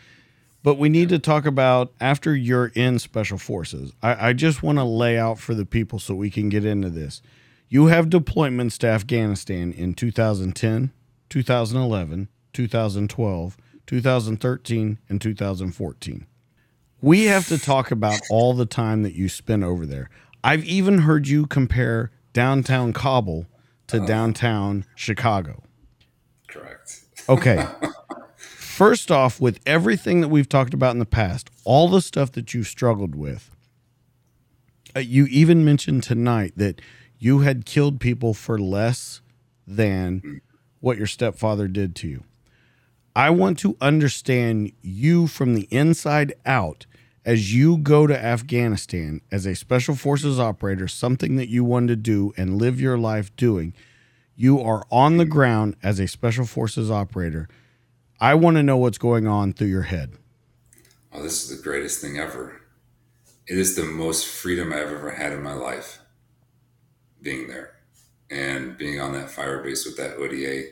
but we need to talk about after you're in Special Forces. I, I just want to lay out for the people so we can get into this. You have deployments to Afghanistan in 2010, 2011, 2012, 2013, and 2014. We have to talk about all the time that you spent over there. I've even heard you compare downtown Kabul to downtown Chicago. correct. Okay. [LAUGHS] First off, with everything that we've talked about in the past, all the stuff that you've struggled with, uh, you even mentioned tonight that you had killed people for less than what your stepfather did to you. I want to understand you from the inside out as you go to Afghanistan as a special forces operator, something that you wanted to do and live your life doing. You are on the ground as a special forces operator. I want to know what's going on through your head. Oh, this is the greatest thing ever. It is the most freedom I've ever had in my life. Being there and being on that fire base with that ODA,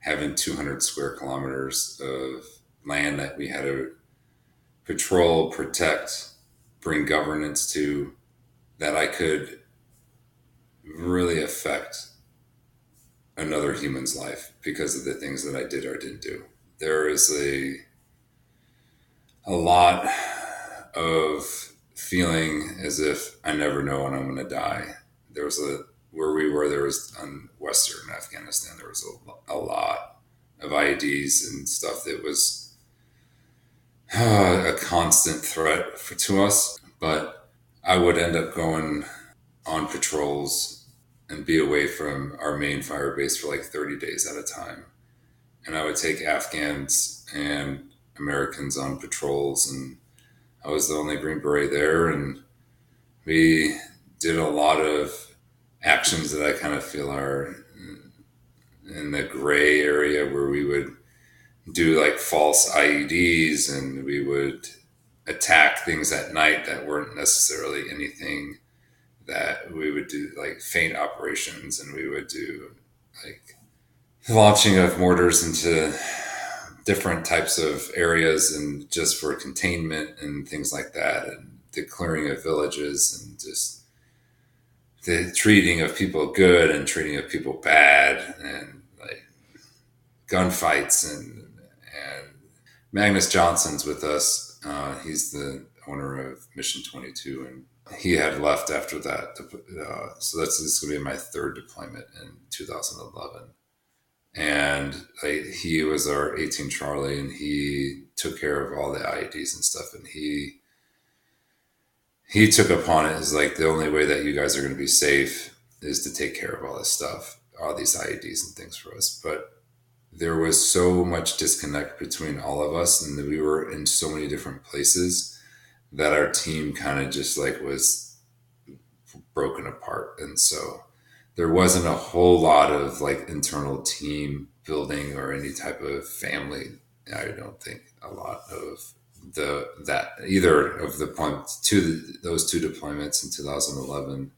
having 200 square kilometers of land that we had to patrol, protect, bring governance to, that I could really affect another human's life because of the things that I did or didn't do. There is a a lot of feeling as if I never know when I'm going to die. There was a where we were. There was on Western Afghanistan. There was a, a lot of IEDs and stuff that was uh, a constant threat for, to us. But I would end up going on patrols and be away from our main fire base for like 30 days at a time. And I would take Afghans and Americans on patrols, and I was the only Green Beret there. And we did a lot of actions that I kind of feel are in the gray area where we would do like false IEDs and we would attack things at night that weren't necessarily anything that we would do like feint operations and we would do like launching of mortars into different types of areas and just for containment and things like that and the clearing of villages and just the treating of people good and treating of people bad and like gunfights and and Magnus Johnson's with us. Uh, he's the owner of Mission 22 and he had left after that. Uh, so that's this is going to be my third deployment in 2011. And he was our 18 Charlie, and he took care of all the IEDs and stuff. And he he took upon it as like the only way that you guys are going to be safe is to take care of all this stuff, all these IEDs and things for us. But there was so much disconnect between all of us, and we were in so many different places that our team kind of just like was broken apart. And so there wasn't a whole lot of like internal team building or any type of family. I don't think a lot of the that either of the point to those two deployments in 2011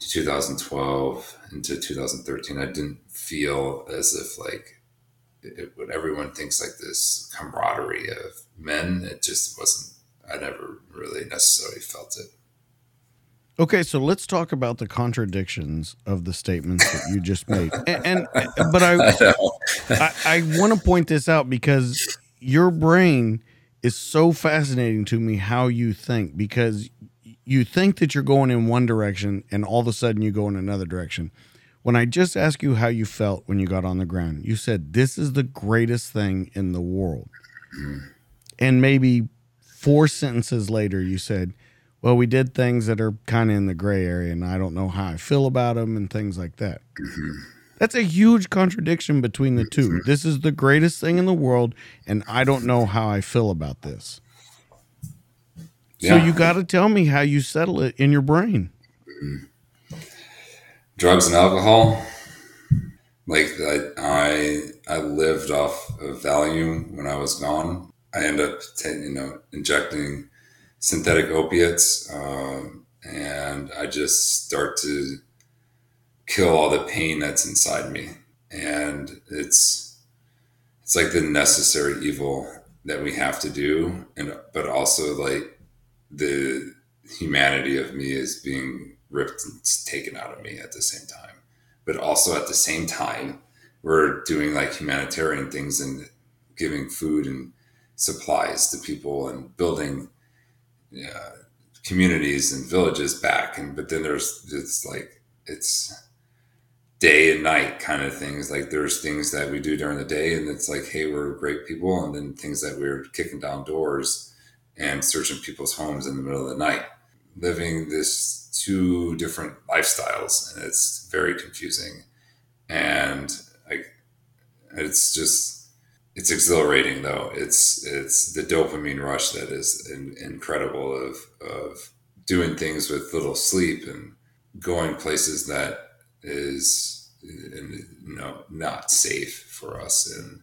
to 2012 into 2013 i didn't feel as if like it, what everyone thinks like this camaraderie of men. It just wasn't i never really necessarily felt it. Okay, so let's talk about the contradictions of the statements that you just made. And, and but I [LAUGHS] I, I want to point this out because your brain is so fascinating to me how you think because you think that you're going in one direction and all of a sudden you go in another direction. When I just asked you how you felt when you got on the ground, you said this is the greatest thing in the world. mm-hmm. and maybe four sentences later you said, "Well, we did things that are kind of in the gray area, and I don't know how I feel about them and things like that." That's a huge contradiction between the two. This is the greatest thing in the world, and I don't know how I feel about this. Yeah. So you got to tell me how you settle it in your brain. Drugs and alcohol. Like I, I, I lived off of Valium when I was gone. I end up, taking, you know, injecting synthetic opiates, um, and I just start to kill all the pain that's inside me. And it's, it's like the necessary evil that we have to do, and but also like the humanity of me is being ripped and taken out of me at the same time. But also at the same time, we're doing like humanitarian things and giving food and supplies to people and building uh, communities and villages back. And but then there's it's like it's day and night kind of things. Like there's things that we do during the day, and it's like, hey, we're great people, and then things that we're kicking down doors and searching people's homes in the middle of the night, living this two different lifestyles, and it's very confusing. And like, it's just it's exhilarating though. It's it's the dopamine rush that is in, incredible of of doing things with little sleep and going places that is know not safe for us and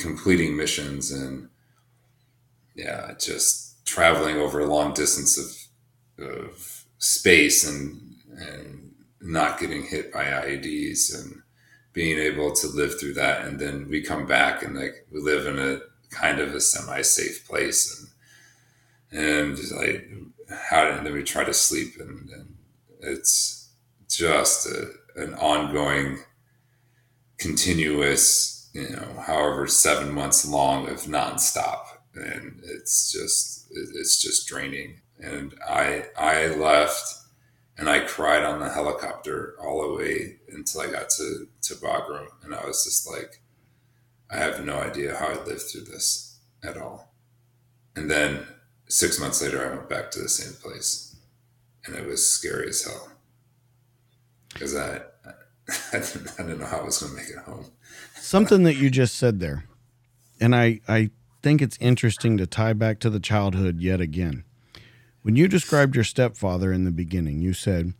completing missions and yeah, just traveling over a long distance of, of space and, and not getting hit by IEDs and being able to live through that. And then we come back and like we live in a kind of a semi-safe place and, and like how, and then we try to sleep and, and it's just a, an ongoing, continuous, you know, however, seven months long of nonstop and it's just it's just draining. And I I left and I cried on the helicopter all the way until I got to to Bagram, and I was just like, I have no idea how I lived through this at all. And then six months later, I went back to the same place, and it was scary as hell because I I [LAUGHS] I didn't know how I was going to make it home. Something that you just said there, and I I think it's interesting to tie back to the childhood yet again. When you described your stepfather in the beginning, you said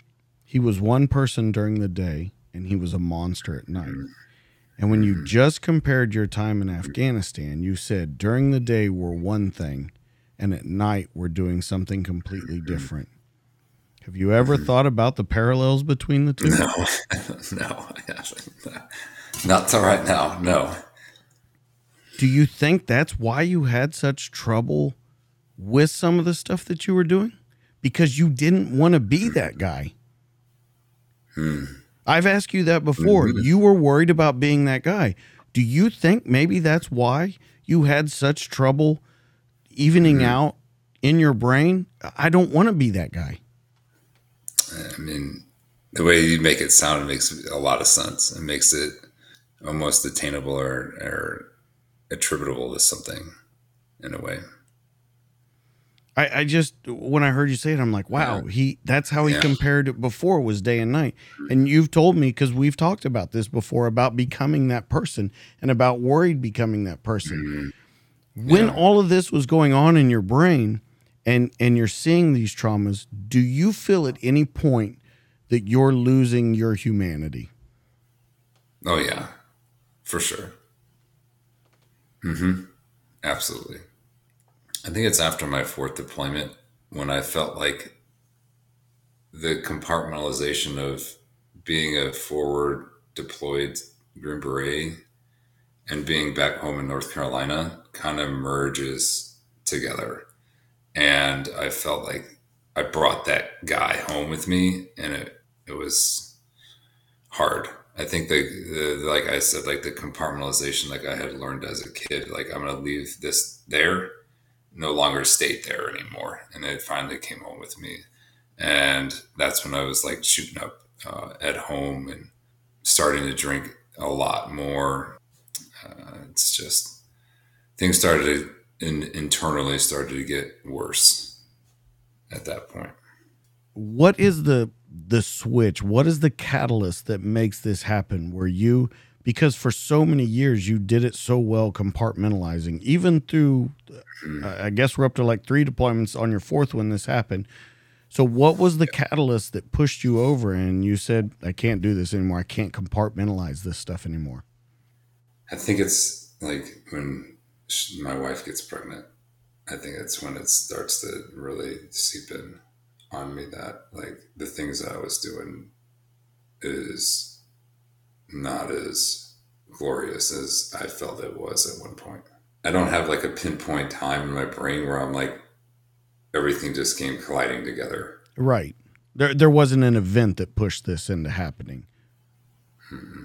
he was one person during the day and he was a monster at night. And when you just compared your time in Afghanistan, you said during the day we're one thing and at night we're doing something completely different. Have you ever thought about the parallels between the two? No, [LAUGHS] no. Not till right now. No do you think that's why you had such trouble with some of the stuff that you were doing? Because you didn't want to be that guy. Hmm. I've asked you that before. Mm-hmm. You were worried about being that guy. Do you think maybe that's why you had such trouble evening mm-hmm. out in your brain? I don't want to be that guy. I mean, the way you make it sound makes a lot of sense. It makes it almost attainable or, or attributable to something in a way. I, I just when I heard you say it, I'm like, wow, he that's how he yeah. compared it before was day and night. And you've told me because we've talked about this before about becoming that person and about worried becoming that person. Mm-hmm. When yeah. all of this was going on in your brain and and you're seeing these traumas, do you feel at any point that you're losing your humanity? Oh yeah, for sure. Mm-hmm. Absolutely. I think it's after my fourth deployment when I felt like the compartmentalization of being a forward deployed Green Beret and being back home in North Carolina kind of merges together. And I felt like I brought that guy home with me and it, it was hard I think the, the, like I said, like the compartmentalization, like I had learned as a kid, like I'm gonna leave this there, no longer stayed there anymore, and it finally came home with me, and that's when I was like shooting up uh, at home and starting to drink a lot more. Uh, it's just things started to in, internally started to get worse at that point. What is the the switch? What is the catalyst that makes this happen? Where you because for so many years you did it so well compartmentalizing, even through, uh, I guess we're up to like three deployments on your fourth when this happened. So, what was the catalyst that pushed you over and you said, I can't do this anymore? I can't compartmentalize this stuff anymore? I think it's like when my wife gets pregnant. I think it's when it starts to really seep in on me that like the things that I was doing is not as glorious as I felt it was at one point. I don't have like a pinpoint time in my brain where I'm like everything just came colliding together. Right. There there wasn't an event that pushed this into happening. Hmm.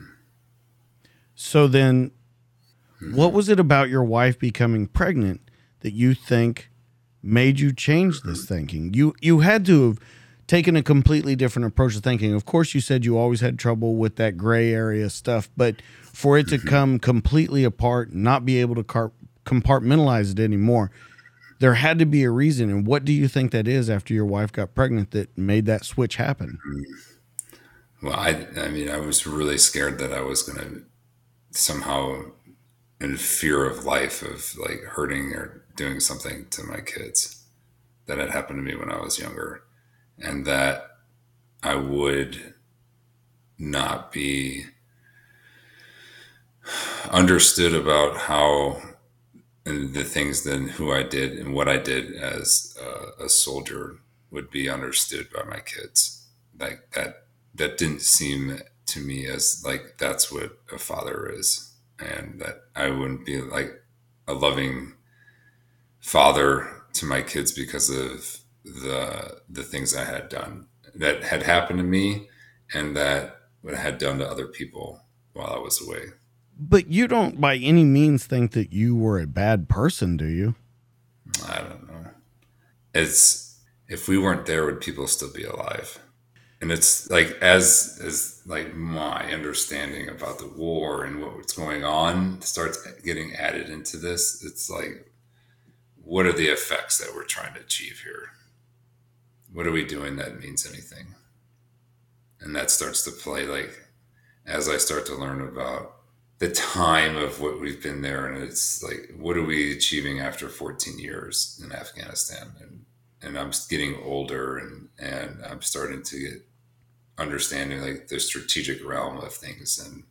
So then what was it about your wife becoming pregnant that you think made you change this thinking? You you had to have taken a completely different approach to thinking. Of course, you said you always had trouble with that gray area stuff, but for it to mm-hmm. come completely apart, not be able to car- compartmentalize it anymore, there had to be a reason. And what do you think that is after your wife got pregnant that made that switch happen? Well, I, I mean, I was really scared that I was going to somehow, in fear of life, of like hurting or doing something to my kids that had happened to me when I was younger and that I would not be understood about how and the things then who I did and what I did as a, a soldier would be understood by my kids. Like that, that didn't seem to me as like that's what a father is, and that I wouldn't be like a loving father to my kids because of the the things I had done that had happened to me and that what I had done to other people while I was away. But you don't by any means think that you were a bad person, do you? I don't know. It's if we weren't there, would people still be alive? And it's like as as like my understanding about the war and what's going on starts getting added into this. It's like, what are the effects that we're trying to achieve here? what are we doing that means anything? And that starts to play like as I start to learn about the time of what we've been there and it's like what are we achieving after 14 years in Afghanistan and and I'm getting older and and I'm starting to get understanding like the strategic realm of things and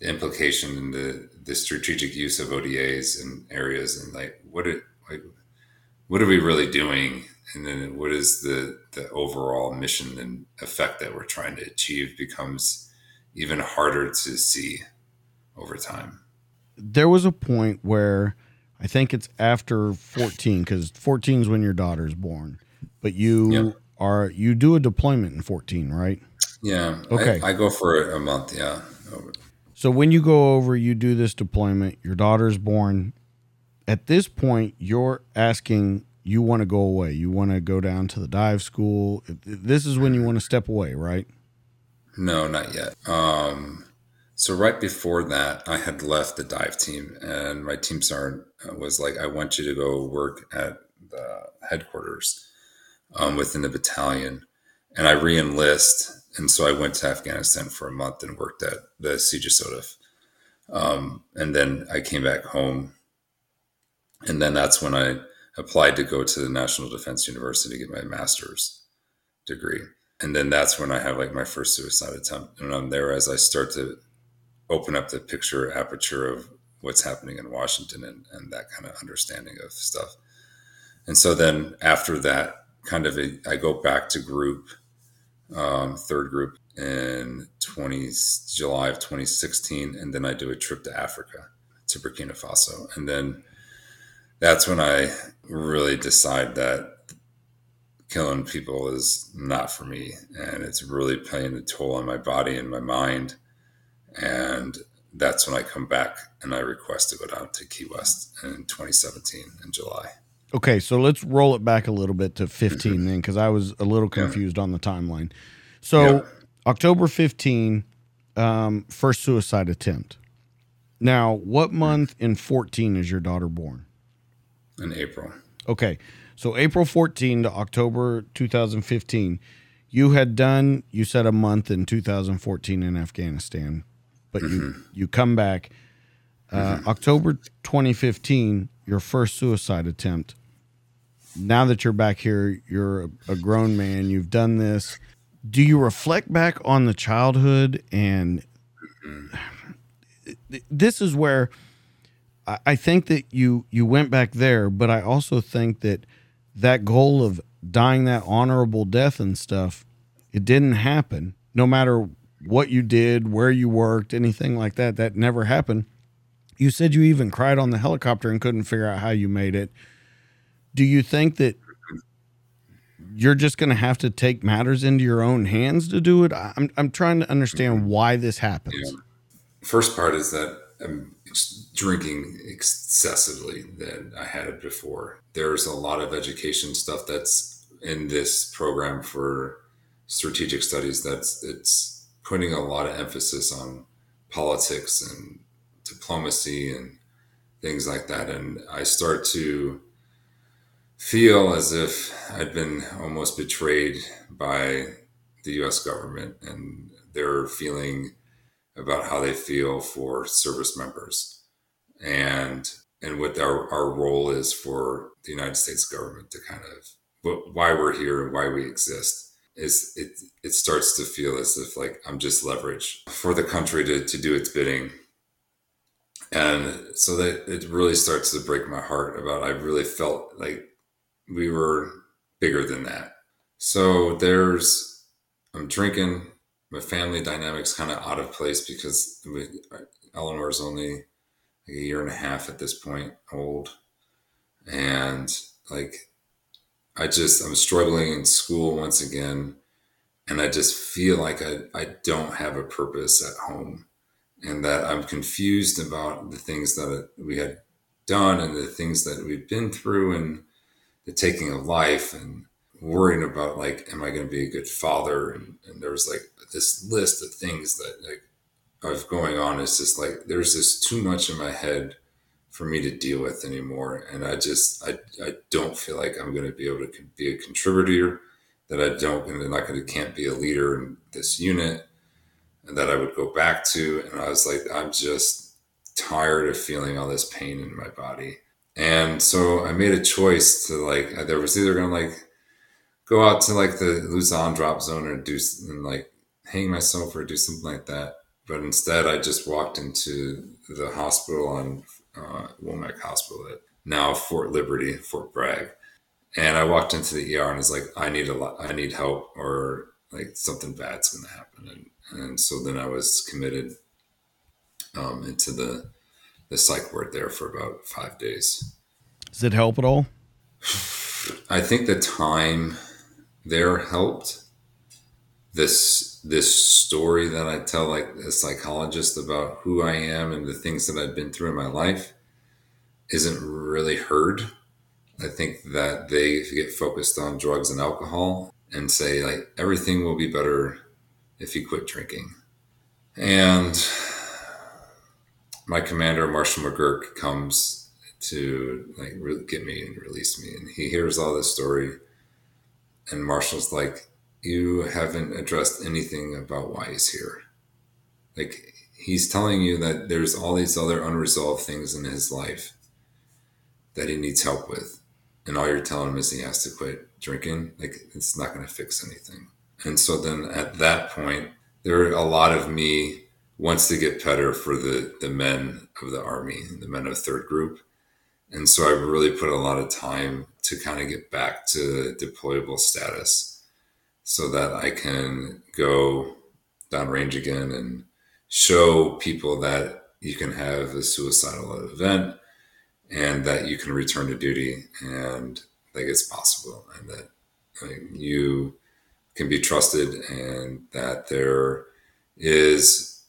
the implication and the the strategic use of ODAs and areas and like what it like what are we really doing? And then what is the the overall mission and effect that we're trying to achieve becomes even harder to see over time. There was a point where i think it's after 14 because 14 is when your daughter's born but you yep. are you do a deployment in 14 right yeah okay i, I go for a month yeah so when you go over you do this deployment your daughter's born at this point you're asking you want to go away. You want to go down to the dive school. This is when you want to step away, right? No, not yet. Um, so right before that, I had left the dive team, and my team sergeant was like, "I want you to go work at the headquarters um, within the battalion," and I re-enlist, and so I went to Afghanistan for a month and worked at the CJSOTF. Um, and then I came back home, and then that's when I applied to go to the National Defense University to get my master's degree. And then that's when I have like my first suicide attempt. And I'm there as I start to open up the picture aperture of what's happening in Washington and, and that kind of understanding of stuff. And so then after that, kind of a, I go back to group, um, third group in 20 July of 2016, and then I do a trip to Africa to Burkina Faso, and then that's when I really decide that killing people is not for me and it's really playing a toll on my body and my mind and that's when i come back and i request to go down to key west in 2017 in july okay so let's roll it back a little bit to 15 mm-hmm. then because i was a little confused yeah. on the timeline so yeah. october 15 um, first suicide attempt Now, what month in 14 is your daughter born? In April. Okay. So April 14 to October 2015, you had done, you said a month in 2014 in Afghanistan, but mm-hmm. you, you come back. Uh, mm-hmm. October 2015, your first suicide attempt. Now that you're back here, you're a, a grown man, you've done this. Do you reflect back on the childhood and mm-hmm. this is where I think that you you went back there, but I also think that that goal of dying that honorable death and stuff, it didn't happen. No matter what you did, where you worked, anything like that, that never happened. You said you even cried on the helicopter and couldn't figure out how you made it. Do you think that you're just going to have to take matters into your own hands to do it? I'm I'm trying to understand mm-hmm. why this happens. Yeah. First part is that I'm drinking excessively than I had it before. There's a lot of education stuff that's in this program for strategic studies that's it's putting a lot of emphasis on politics and diplomacy and things like that. And I start to feel as if I'd been almost betrayed by the US government and their feeling about how they feel for service members and and what our, our role is for the United States government to kind of why we're here and why we exist is it it starts to feel as if like I'm just leverage for the country to, to do its bidding. And so that it really starts to break my heart about I really felt like we were bigger than that. So there's I'm drinking my family dynamics kind of out of place because we, Eleanor is only like a year and a half at this point old, and like I just I'm struggling in school once again, and I just feel like I I don't have a purpose at home, and that I'm confused about the things that we had done and the things that we've been through and the taking of life and worrying about like, am I going to be a good father? And, and there was like this list of things that like was going on. It's just like there's just too much in my head for me to deal with anymore, and I just I I don't feel like I'm going to be able to be a contributor. That I don't and not going to can't be a leader in this unit, and that I would go back to. And I was like, I'm just tired of feeling all this pain in my body. And so I made a choice to like, there was either going to like go out to like the Luzon drop zone or do and like hang myself or do something like that. But instead, I just walked into the hospital on uh, Womack Hospital at now Fort Liberty, Fort Bragg, and I walked into the ER and was like, I need a lot, I need help, or like something bad's going to happen, and and so then I was committed um, into the the psych ward there for about five days. Does it help at all? I think the time there helped this this story that I tell like a psychologist about who I am and the things that I've been through in my life isn't really heard. I think that they get focused on drugs and alcohol and say like everything will be better if you quit drinking. And my commander Marshall McGurk comes to like get me and release me and he hears all this story and Marshall's like, You haven't addressed anything about why he's here. Like, he's telling you that there's all these other unresolved things in his life that he needs help with. And all you're telling him is he has to quit drinking. Like, it's not going to fix anything. And so then at that point, there are a lot of me wants to get better for the, the men of the army, the men of third group. And so I've really put a lot of time to kind of get back to deployable status so that I can go downrange again and show people that you can have a suicidal event and that you can return to duty and that it's possible and that like, you can be trusted and that there is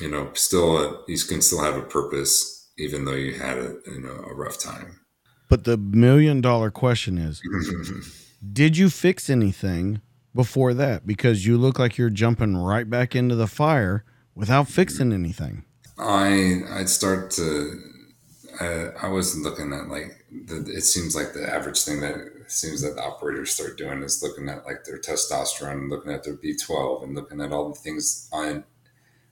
you know still a, you can still have a purpose even though you had a, you know a rough time. But the million dollar question is [LAUGHS] Did you fix anything before that? Because you look like you're jumping right back into the fire without fixing anything. I I'd start to I, I was looking at like the, it seems like the average thing that seems that the operators start doing is looking at like their testosterone, looking at their B12, and looking at all the things on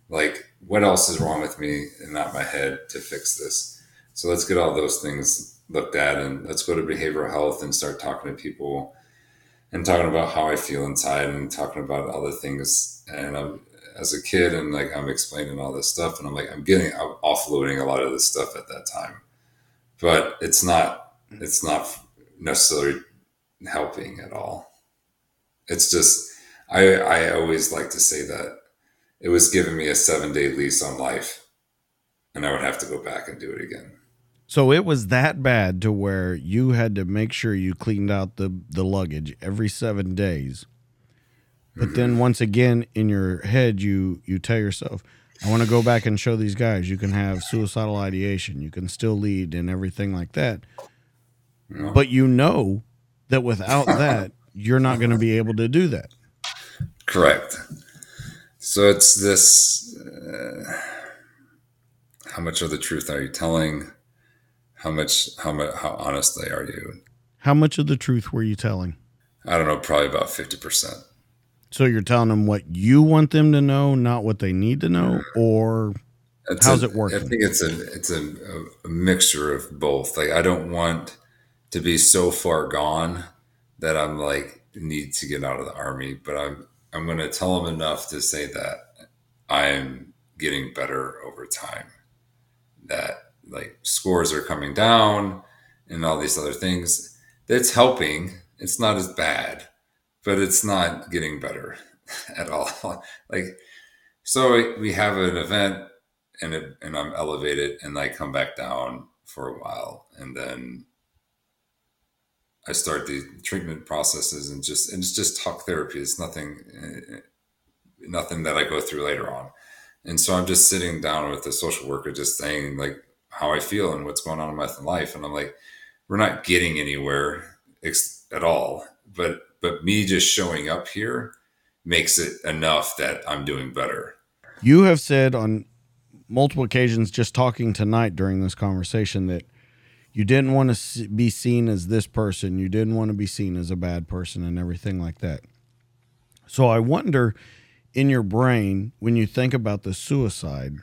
like what else is wrong with me and not my head to fix this. So let's get all those things looked at and let's go to behavioral health and start talking to people and talking about how I feel inside and talking about other things. And I'm as a kid and like I'm explaining all this stuff and I'm like I'm getting I'm offloading a lot of this stuff at that time. But it's not it's not necessarily helping at all. It's just I I always like to say that it was giving me a seven day lease on life and I would have to go back and do it again. So it was that bad to where you had to make sure you cleaned out the, the luggage every seven days. But mm-hmm. then once again in your head you you tell yourself, I want to go back and show these guys you can have suicidal ideation, you can still lead and everything like that. No. But you know that without that, you're not going to be able to do that. Correct. So it's this uh, how much of the truth are you telling? How much how much how honestly are you? How much of the truth were you telling? I don't know, probably about 50%. So you're telling them what you want them to know, not what they need to know, or it's how's a, it working? I think it's a it's a, a, mixture of both. Like I don't want to be so far gone that I'm like need to get out of the army, but I'm I'm going to tell them enough to say that I'm getting better over time. That like scores are coming down and all these other things. That's helping. It's not as bad, but it's not getting better [LAUGHS] at all. [LAUGHS] like so we have an event and it, and I'm elevated and I come back down for a while and then I start the treatment processes and just and it's just talk therapy. It's nothing eh, nothing that I go through later on. And so I'm just sitting down with the social worker, just saying like how I feel and what's going on in my life. And I'm like, we're not getting anywhere at all. But but me just showing up here makes it enough that I'm doing better. You have said on multiple occasions, just talking tonight during this conversation, that you didn't want to be seen as this person. You didn't want to be seen as a bad person and everything like that. So I wonder in your brain, when you think about the suicide,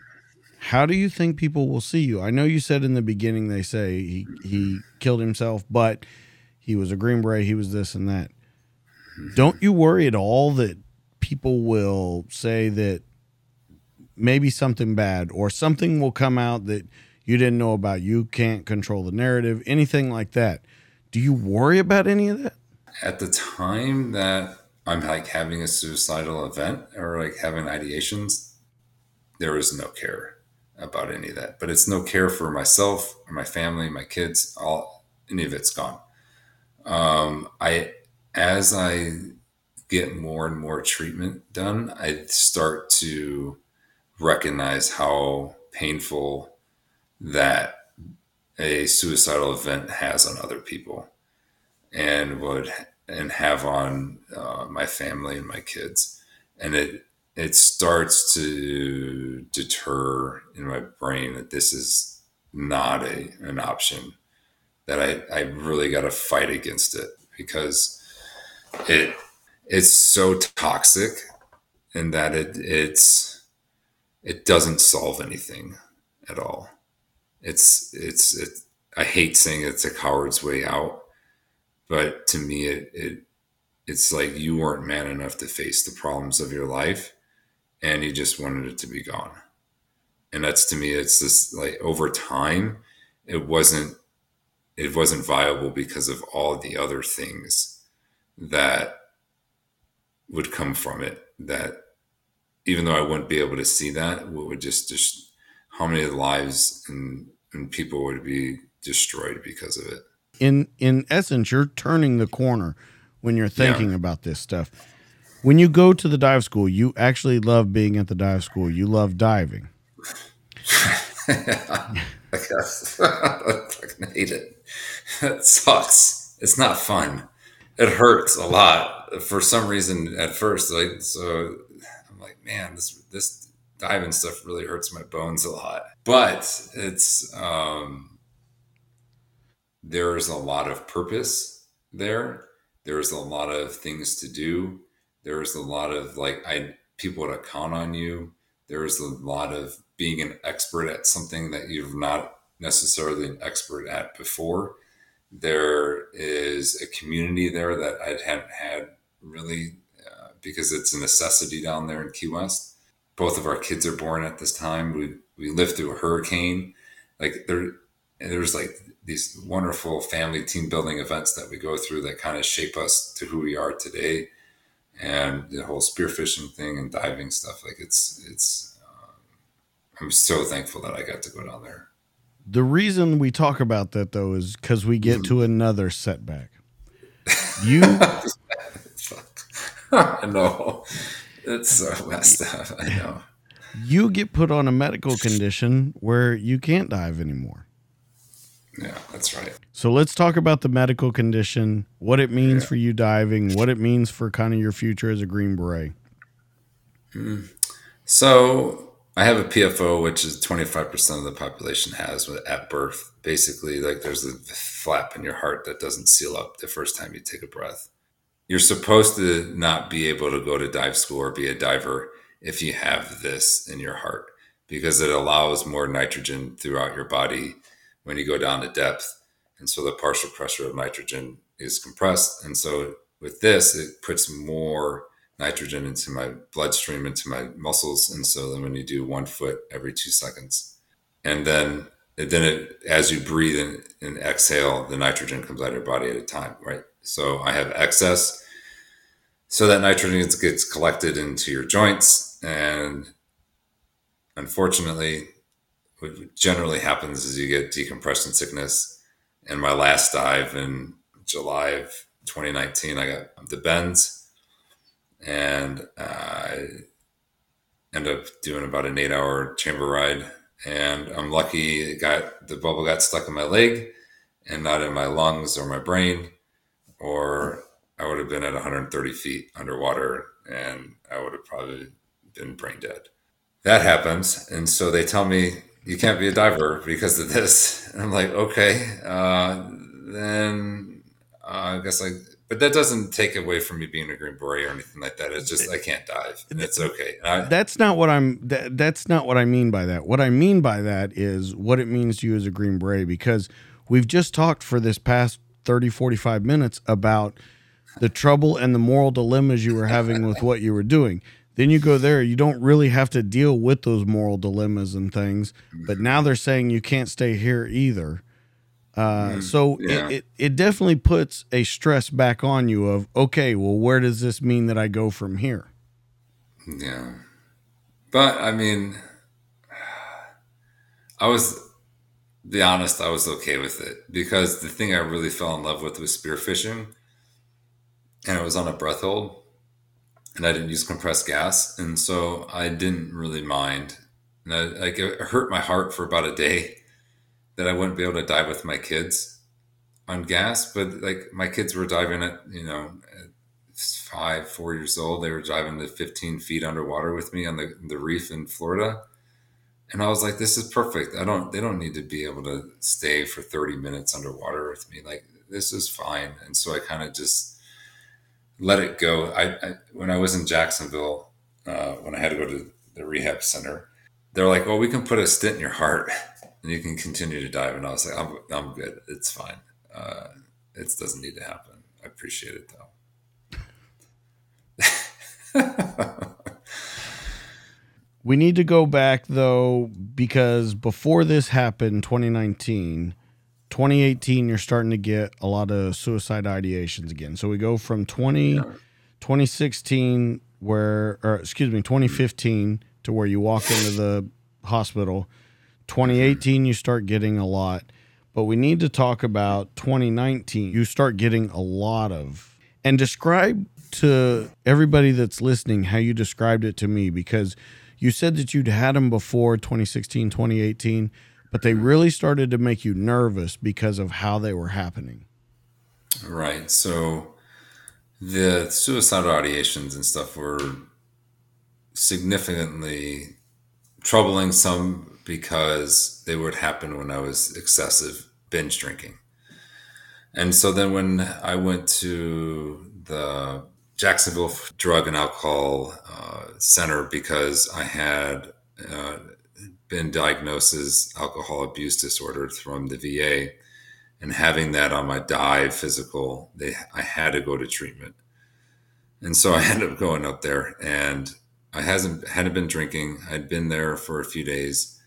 how do you think people will see you? I know you said in the beginning they say he, he killed himself, but he was a Green Beret, he was this and that. Don't you worry at all that people will say that maybe something bad or something will come out that you didn't know about. You can't control the narrative, anything like that. Do you worry about any of that? At the time that I'm like having a suicidal event or like having ideations, there is no care about any of that. But it's no care for myself or my family, my kids, all any of it's gone. Um, I as I get more and more treatment done, I start to recognize how painful that a suicidal event has on other people and would and have on uh, my family and my kids and it it starts to deter in my brain that this is not a an option that I, I really got to fight against it because it it's so toxic in that it it's it doesn't solve anything at all. It's it's it, I hate saying it's a coward's way out, but to me it it it's like you weren't man enough to face the problems of your life and he just wanted it to be gone. And that's to me it's this like over time it wasn't it wasn't viable because of all the other things that would come from it that even though I wouldn't be able to see that, what would just just how many lives and and people would be destroyed because of it. In in essence, you're turning the corner when you're thinking yeah. about this stuff. When you go to the dive school, you actually love being at the dive school. You love diving. [LAUGHS] I guess. I [LAUGHS] fucking hate it. It sucks. It's not fun. It hurts a lot for some reason at first. Like so, I'm like, man, this this diving stuff really hurts my bones a lot. But it's um, there's a lot of purpose there. There's a lot of things to do. There's a lot of like I people to count on you. There's a lot of being an expert at something that you've not necessarily an expert at before. There is a community there that I hadn't had really uh, because it's a necessity down there in Key West. Both of our kids are born at this time. We we lived through a hurricane. Like there, there's like these wonderful family team building events that we go through that kind of shape us to who we are today. And the whole spearfishing thing and diving stuff, like it's it's. Um, I'm so thankful that I got to go down there. The reason we talk about that though is because we get to another setback. [LAUGHS] You, [LAUGHS] I know it's so messed up. I know you get put on a medical condition where you can't dive anymore. Yeah, that's right. So let's talk about the medical condition, what it means yeah. for you diving, what it means for kind of your future as a Green Beret. Mm. So I have a PFO, which is 25% of the population has at birth. Basically, like there's a flap in your heart that doesn't seal up the first time you take a breath. You're supposed to not be able to go to dive school or be a diver if you have this in your heart because it allows more nitrogen throughout your body when you go down to depth. And so the partial pressure of nitrogen is compressed. And so with this, it puts more nitrogen into my bloodstream, into my muscles. And so then when you do one foot every two seconds, and then then it, as you breathe and, and exhale, the nitrogen comes out of your body at a time, right? So I have excess. So that nitrogen gets collected into your joints. And unfortunately, what generally happens is you get decompression sickness. And my last dive in July of 2019, I got the bends and I end up doing about an eight hour chamber ride. And I'm lucky it got the bubble got stuck in my leg and not in my lungs or my brain, or I would have been at 130 feet underwater and I would have probably been brain dead. That happens. And so they tell me, you can't be a diver because of this. And I'm like, okay, uh, then uh, I guess I but that doesn't take away from me being a green beret or anything like that. It's just I can't dive, and it's okay. I, that's not what I'm. That, that's not what I mean by that. What I mean by that is what it means to you as a green beret, because we've just talked for this past 30, 45 minutes about the trouble and the moral dilemmas you were having with what you were doing. Then you go there, you don't really have to deal with those moral dilemmas and things. But now they're saying you can't stay here either. Uh, mm, so yeah. it, it, it definitely puts a stress back on you of okay well where does this mean that i go from here yeah but i mean i was be honest i was okay with it because the thing i really fell in love with was spearfishing and it was on a breath hold and i didn't use compressed gas and so i didn't really mind and I, like it hurt my heart for about a day that I wouldn't be able to dive with my kids on gas, but like my kids were diving at, you know, at five, four years old. They were diving to 15 feet underwater with me on the, the reef in Florida. And I was like, this is perfect. I don't, they don't need to be able to stay for 30 minutes underwater with me. Like, this is fine. And so I kind of just let it go. I, I, when I was in Jacksonville, uh, when I had to go to the rehab center, they're like, well, we can put a stent in your heart and you can continue to dive. And I was like, I'm, I'm good. It's fine. Uh, it doesn't need to happen. I appreciate it though. [LAUGHS] we need to go back though, because before this happened, 2019, 2018, you're starting to get a lot of suicide ideations again. So we go from 20, 2016, where, or excuse me, 2015 to where you walk into the hospital 2018, you start getting a lot, but we need to talk about 2019. You start getting a lot of, and describe to everybody that's listening how you described it to me because you said that you'd had them before 2016, 2018, but they really started to make you nervous because of how they were happening. Right. So the suicidal ideations and stuff were significantly troubling some because they would happen when I was excessive binge drinking. And so then when I went to the Jacksonville Drug and Alcohol uh, Center because I had uh, been diagnosed as alcohol abuse disorder from the VA, and having that on my dive physical, they I had to go to treatment, and so I [LAUGHS] ended up going up there, and I hasn't hadn't been drinking. I'd been there for a few days,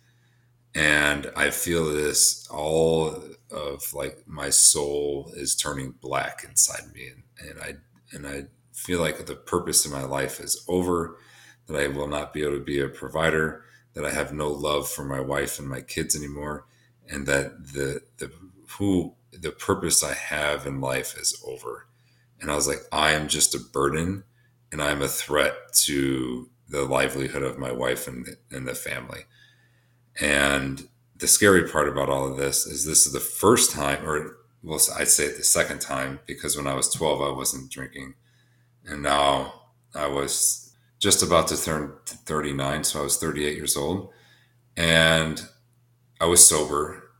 and I feel this all of like my soul is turning black inside me, and, and I and I feel like the purpose of my life is over, that I will not be able to be a provider, that I have no love for my wife and my kids anymore, and that the the who the purpose I have in life is over. And I was like, I am just a burden and I'm a threat to the livelihood of my wife and, and the family. And the scary part about all of this is this is the first time, or well, I'd say the second time, because when I was 12, I wasn't drinking. And now I was just about to turn 39. So I was 38 years old. And I was sober.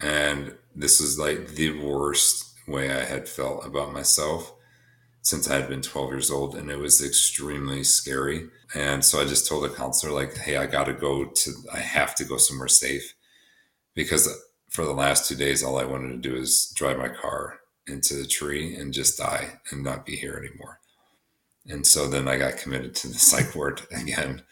And this was like the worst way I had felt about myself since I had been 12 years old. And it was extremely scary. And so I just told the counselor, like, hey, I got to go to, I have to go somewhere safe because for the last two days, all I wanted to do is drive my car into the tree and just die and not be here anymore. And so then I got committed to the psych ward [LAUGHS] again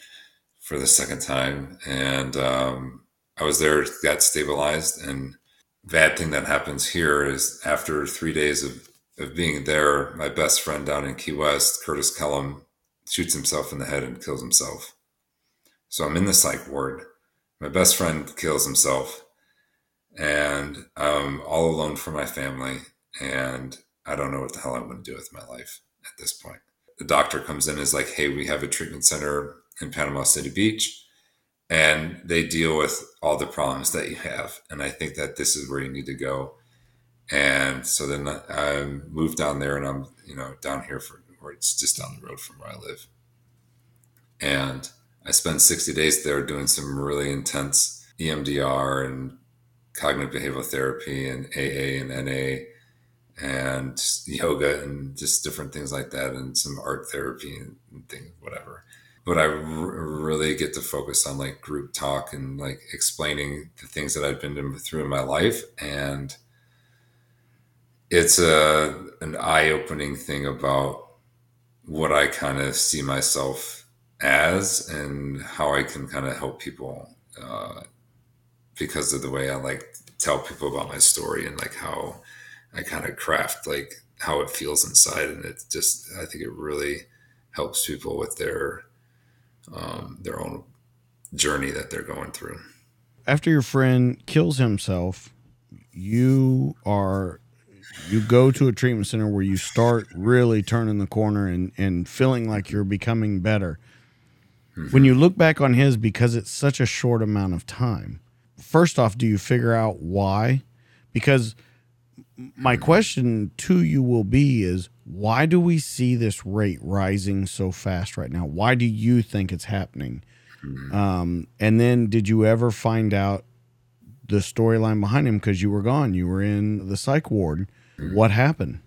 for the second time. And um, I was there, got stabilized. And bad thing that happens here is after three days of, of being there, my best friend down in Key West, Curtis Kellum, shoots himself in the head and kills himself. So I'm in the psych ward. My best friend kills himself. And I'm all alone for my family. And I don't know what the hell I'm going to do with my life at this point the doctor comes in is like, hey, we have a treatment center in Panama City Beach, and they deal with all the problems that you have. And I think that this is where you need to go. And so then I moved down there, and I'm you know down here for where it's just down the road from where I live. And I spent 60 days there doing some really intense EMDR and cognitive behavioral therapy and AA and NA and yoga and just different things like that and some art therapy and, things whatever. But I r- really get to focus on like group talk and like explaining the things that I've been through in my life. And it's a an eye-opening thing about what I kind of see myself as and how I can kind of help people uh, because of the way I like tell people about my story and like how I kind of craft like how it feels inside, and it just I think it really helps people with their um, their own journey that they're going through. After your friend kills himself, you are you go to a treatment center where you start really turning the corner and, and feeling like you're becoming better. Mm-hmm. When you look back on his, because it's such a short amount of time, first off, do you figure out why? Because my mm-hmm. question to you will be is why do we see this rate rising so fast right now? Why do you think it's happening? Mm-hmm. Um, and then did you ever find out the storyline behind him because you were gone? You were in the psych ward. Mm-hmm. What happened?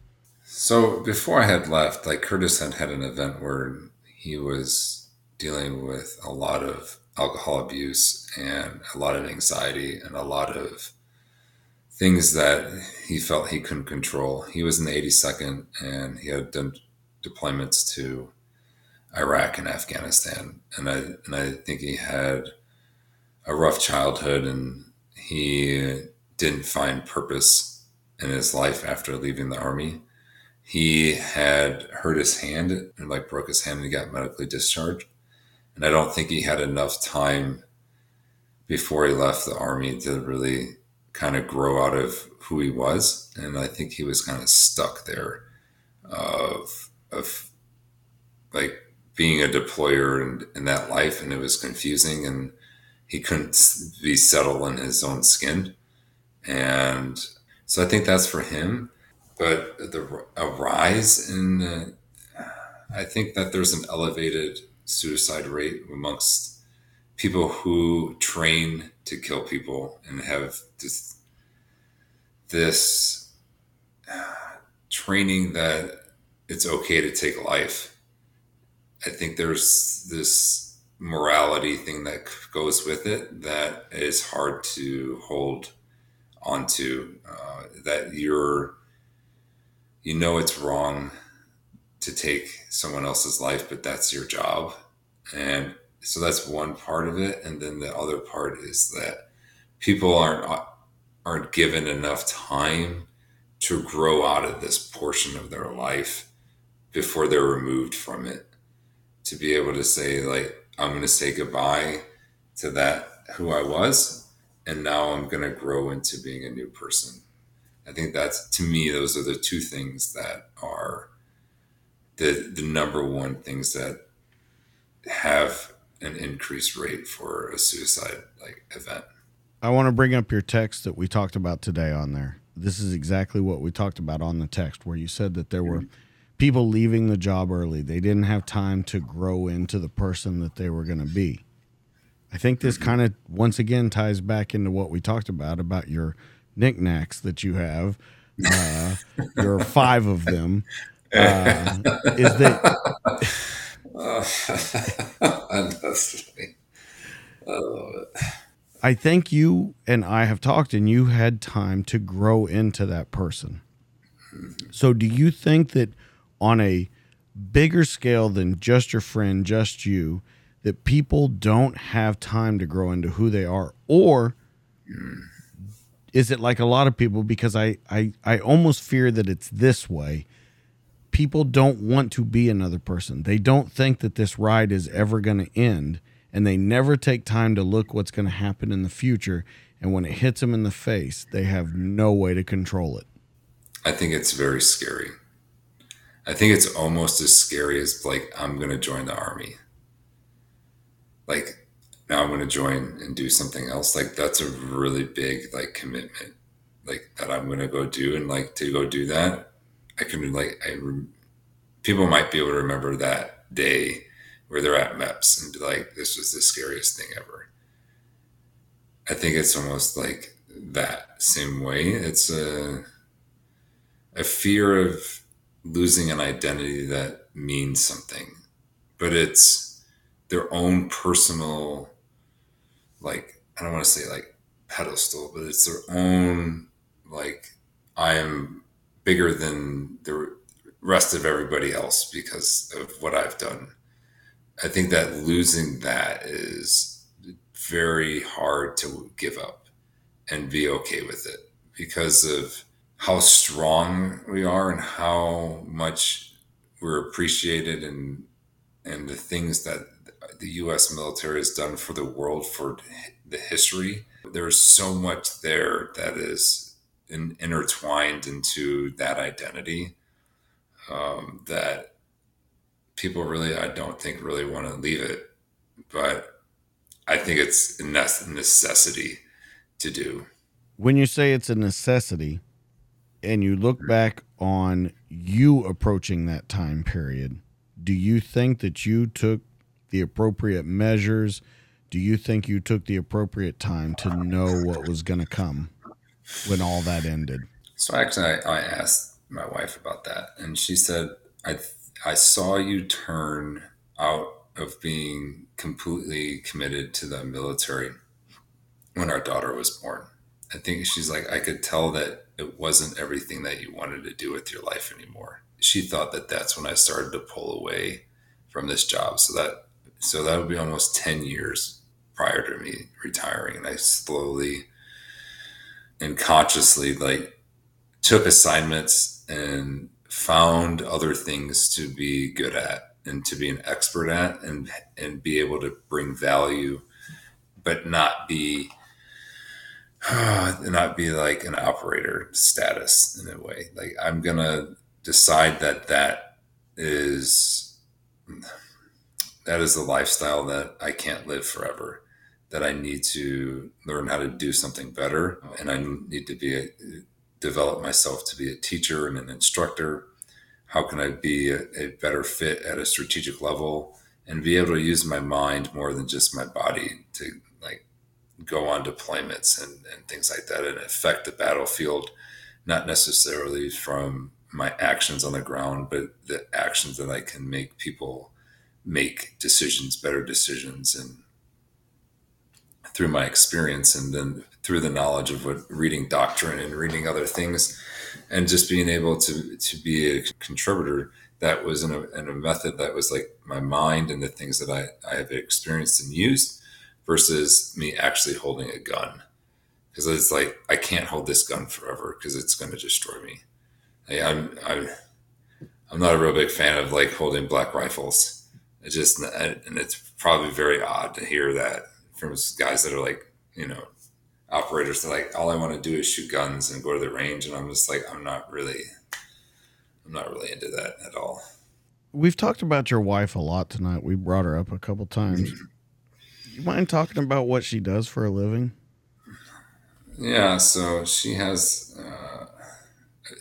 So before I had left, like Curtis had had an event where he was dealing with a lot of alcohol abuse and a lot of anxiety and a lot of things that he felt he couldn't control. He was in the 82nd and he had done deployments to Iraq and Afghanistan. And I, and I think he had a rough childhood and he didn't find purpose in his life after leaving the army. He had hurt his hand and like broke his hand and he got medically discharged. And I don't think he had enough time before he left the army to really kind of grow out of who he was, and I think he was kind of stuck there of of like being a deployer in, in that life, and it was confusing, and he couldn't be settled in his own skin, and so I think that's for him. But the a rise in, I think that there's an elevated suicide rate amongst people who train to kill people and have this this uh, training that it's okay to take life. I think there's this morality thing that goes with it that is hard to hold onto. Uh, that you're, you know, it's wrong to take someone else's life, but that's your job. And so that's one part of it. And then the other part is that people aren't aren't given enough time to grow out of this portion of their life before they're removed from it. To be able to say, like, I'm going to say goodbye to that who I was, and now I'm going to grow into being a new person. I think that's to me, those are the two things that are the the number one things that have an increased rate for a suicide like event. I want to bring up your text that we talked about today on there. This is exactly what we talked about on the text, where you said that there were people leaving the job early. They didn't have time to grow into the person that they were going to be. I think this kind of once again ties back into what we talked about about your knickknacks that you have. Uh, there are five of them. [LAUGHS] Uh, is that? [LAUGHS] [LAUGHS] Honestly, I love it. I think you and I have talked, and you had time to grow into that person. Mm-hmm. So, do you think that on a bigger scale than just your friend, just you, that people don't have time to grow into who they are? Or mm. is it like a lot of people? Because I, I, I almost fear that it's this way. People don't want to be another person. They don't think that this ride is ever going to end and they never take time to look what's going to happen in the future. And when it hits them in the face, they have no way to control it. I think it's very scary. I think it's almost as scary as like I'm going to join the army. Like now I'm going to join and do something else. Like that's a really big like commitment, like that I'm going to go do and like to go do that. I can like I people might be able to remember that day where they're at MEPS and be like, this was the scariest thing ever. I think it's almost like that same way. It's a a fear of losing an identity that means something, but it's their own personal, like I don't want to say like pedestal, but it's their own like I am bigger than the rest of everybody else because of what I've done. I think that losing that is very hard to give up and be okay with it because of how strong we are and how much we're appreciated and and the things that the US military has done for the world for the history. There's so much there that is in, intertwined into that identity um, that people really, I don't think, really want to leave it. But I think it's a necessity to do. When you say it's a necessity, and you look back on you approaching that time period, do you think that you took the appropriate measures? Do you think you took the appropriate time to know what was going to come when all that ended? So actually, I, I, asked my wife about that, and she said, "I I saw you turn out of being completely committed to the military when our daughter was born. I think she's like, I could tell that it wasn't everything that you wanted to do with your life anymore. She thought that that's when I started to pull away from this job. So that, so that would be almost 10 years prior to me retiring. And I slowly and consciously like took assignments and found other things to be good at and to be an expert at and and be able to bring value but not be [SIGHS] not be like an operator status in a way. Like i'm gonna decide that that is that is the lifestyle that i can't live forever that i need to learn how to do something better and i need to be a, develop myself to be a teacher and an instructor? How can I be a, a better fit at a strategic level and be able to use my mind more than just my body to like go on deployments and, and things like that and affect the battlefield, not necessarily from my actions on the ground, but the actions that I can make people make decisions, better decisions, and through my experience, and then through the knowledge of what reading doctrine and reading other things, and just being able to to be a contributor that was in a, in a method that was like my mind and the things that I, I have experienced and used versus me actually holding a gun. Because it's like, I can't hold this gun forever because it's going to destroy me. I'm, I'm, I'm not a real big fan of like holding black rifles. It just, and it's probably very odd to hear that from guys that are like, you know, operators that like, all I want to do is shoot guns and go to the range. And I'm just like, I'm not really, I'm not really into that at all. We've talked about your wife a lot tonight. We brought her up a couple times. you mind talking about what she does for a living? Yeah, so she has, uh,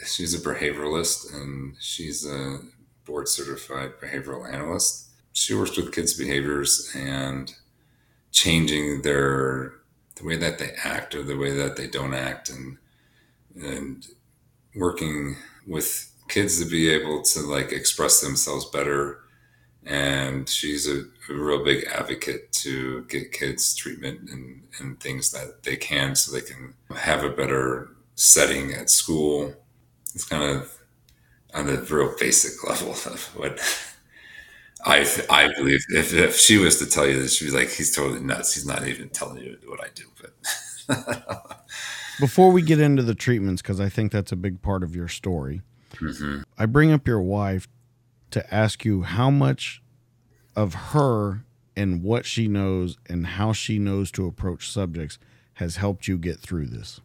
she's a behavioralist and she's a board certified behavioral analyst. She works with kids' behaviors and changing their the way that they act or the way that they don't act and and working with kids to be able to like express themselves better. And she's a, a, real big advocate to get kids treatment and, and things that they can so they can have a better setting at school. It's kind of on a real basic [LAUGHS] level of what I I believe if, if she was to tell you that she'd be like he's totally nuts he's not even telling you what I do but [LAUGHS] before we get into the treatments because I think that's a big part of your story Mm-hmm. I bring up your wife to ask you how much of her and what she knows and how she knows to approach subjects has helped you get through this.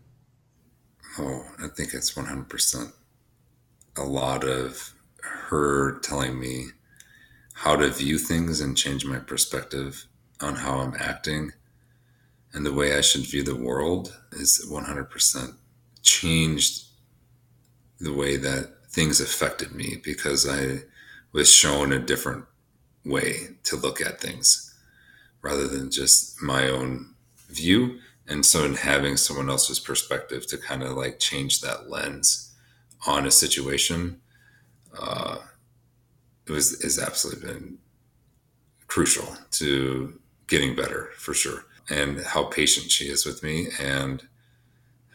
Oh, I think it's 100%. A lot of her telling me how to view things and change my perspective on how I'm acting and the way I should view the world is 100% changed the way that things affected me because I was shown a different way to look at things rather than just my own view. And so, in having someone else's perspective to kind of like change that lens on a situation, uh, it was is absolutely been crucial to getting better for sure. And how patient she is with me and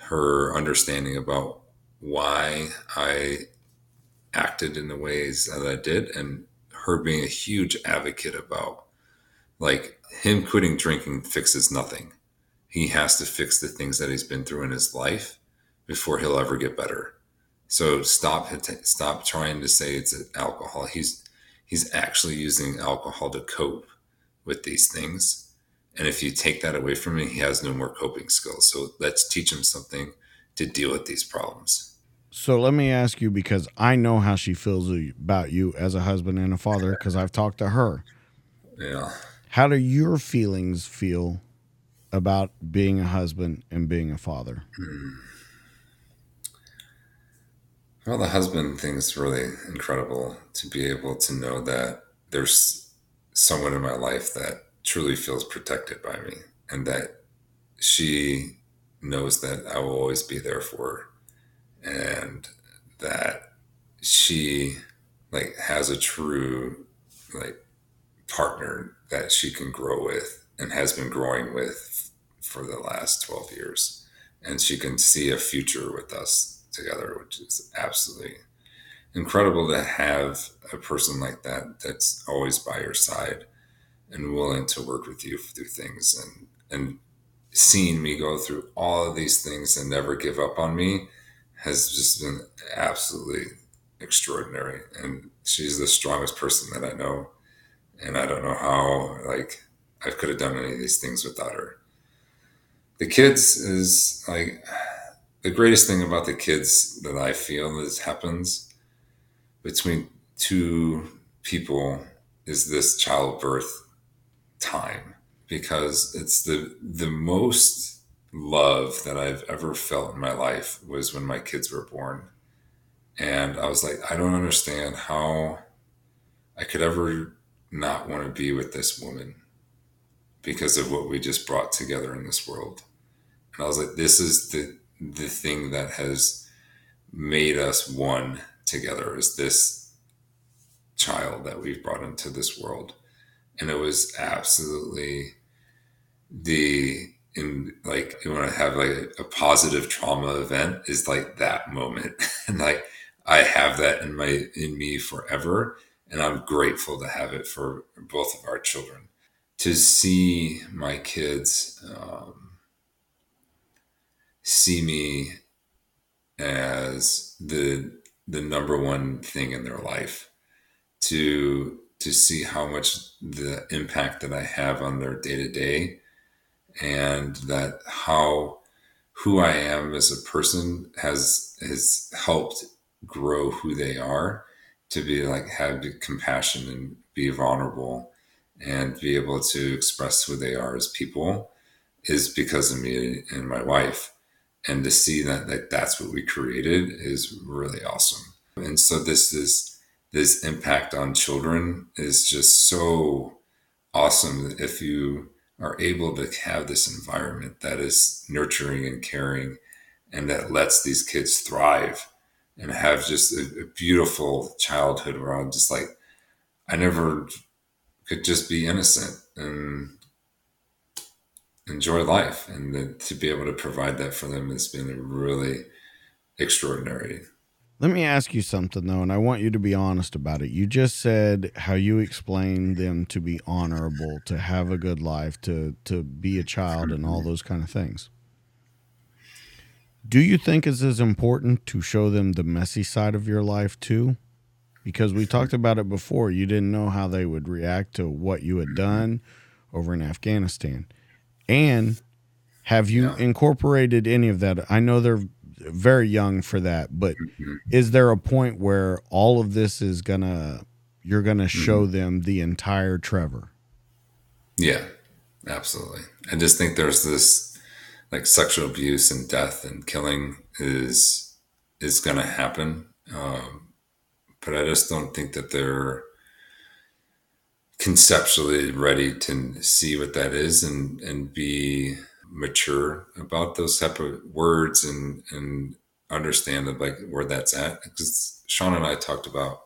her understanding about why I acted in the ways that I did, and her being a huge advocate about like him quitting drinking fixes nothing. He has to fix the things that he's been through in his life before he'll ever get better. So stop stop trying to say it's alcohol. He's he's actually using alcohol to cope with these things. And if you take that away from him, he has no more coping skills. So let's teach him something to deal with these problems. So let me ask you because I know how she feels about you as a husband and a father because I've talked to her. Yeah. How do your feelings feel about being a husband and being a father? Hmm. Well, the husband thing is really incredible to be able to know that there's someone in my life that truly feels protected by me and that she knows that I will always be there for her and that she like has a true like partner that she can grow with and has been growing with for the last 12 years. And she can see a future with us together which is absolutely incredible to have a person like that that's always by your side and willing to work with you through things and and seeing me go through all of these things and never give up on me has just been absolutely extraordinary. And she's the strongest person that I know. And I don't know how, like, I could have done any of these things without her. The kids is like the greatest thing about the kids that I feel is happens between two people is this childbirth time because it's the the most love that I've ever felt in my life was when my kids were born. And I was like, I don't understand how I could ever not want to be with this woman because of what we just brought together in this world. And I was like, this is the the thing that has made us one together is this child that we've brought into this world. And it was absolutely the in like you want to have like a, a positive trauma event is like that moment. [LAUGHS] and like I have that in my in me forever. And I'm grateful to have it for both of our children. To see my kids um, see me as the the number one thing in their life. To to see how much the impact that I have on their day to day and that how who I am as a person has has helped grow who they are to be like have compassion and be vulnerable and be able to express who they are as people is because of me and my wife and to see that like that's what we created is really awesome. And so this is this impact on children is just so awesome if you are able to have this environment that is nurturing and caring and that lets these kids thrive and have just a, a beautiful childhood where I'm just like I never could just be innocent. And enjoy life and the, to be able to provide that for them has been really extraordinary. Let me ask you something though and i want you to be honest about it. You just said how you explain them to be honorable to have a good life to to be a child and all those kind of things. Do you think it's as important to show them the messy side of your life too? Because we talked about it before. You didn't know how they would react to what you had mm-hmm. done over in afghanistan and have you yeah. incorporated any of that? I know they're very young for that, but mm-hmm. is there a point where all of this is gonna you're gonna mm-hmm. show them the entire Trevor? Yeah, absolutely. I just think there's this like sexual abuse and death and killing is is gonna happen, um, but I just don't think that they're conceptually ready to see what that is and and be mature about those type of words and and understand that like where that's at because Sean and I talked about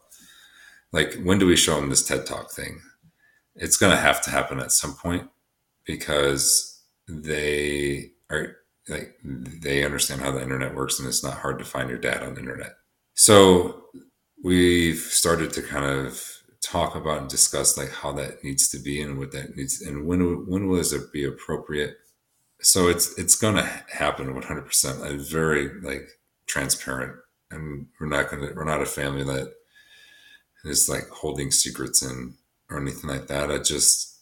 like when do we show them this TED Talk thing? It's going to have to happen at some point because they are like they understand how the internet works and it's not hard to find your dad on the internet. So we've started to kind of talk about and discuss like how that needs to be and what that needs and when when will it be appropriate? So it's it's going to happen 100% i'm very like transparent. And we're not going to we're not a family that is like holding secrets in or anything like that. I just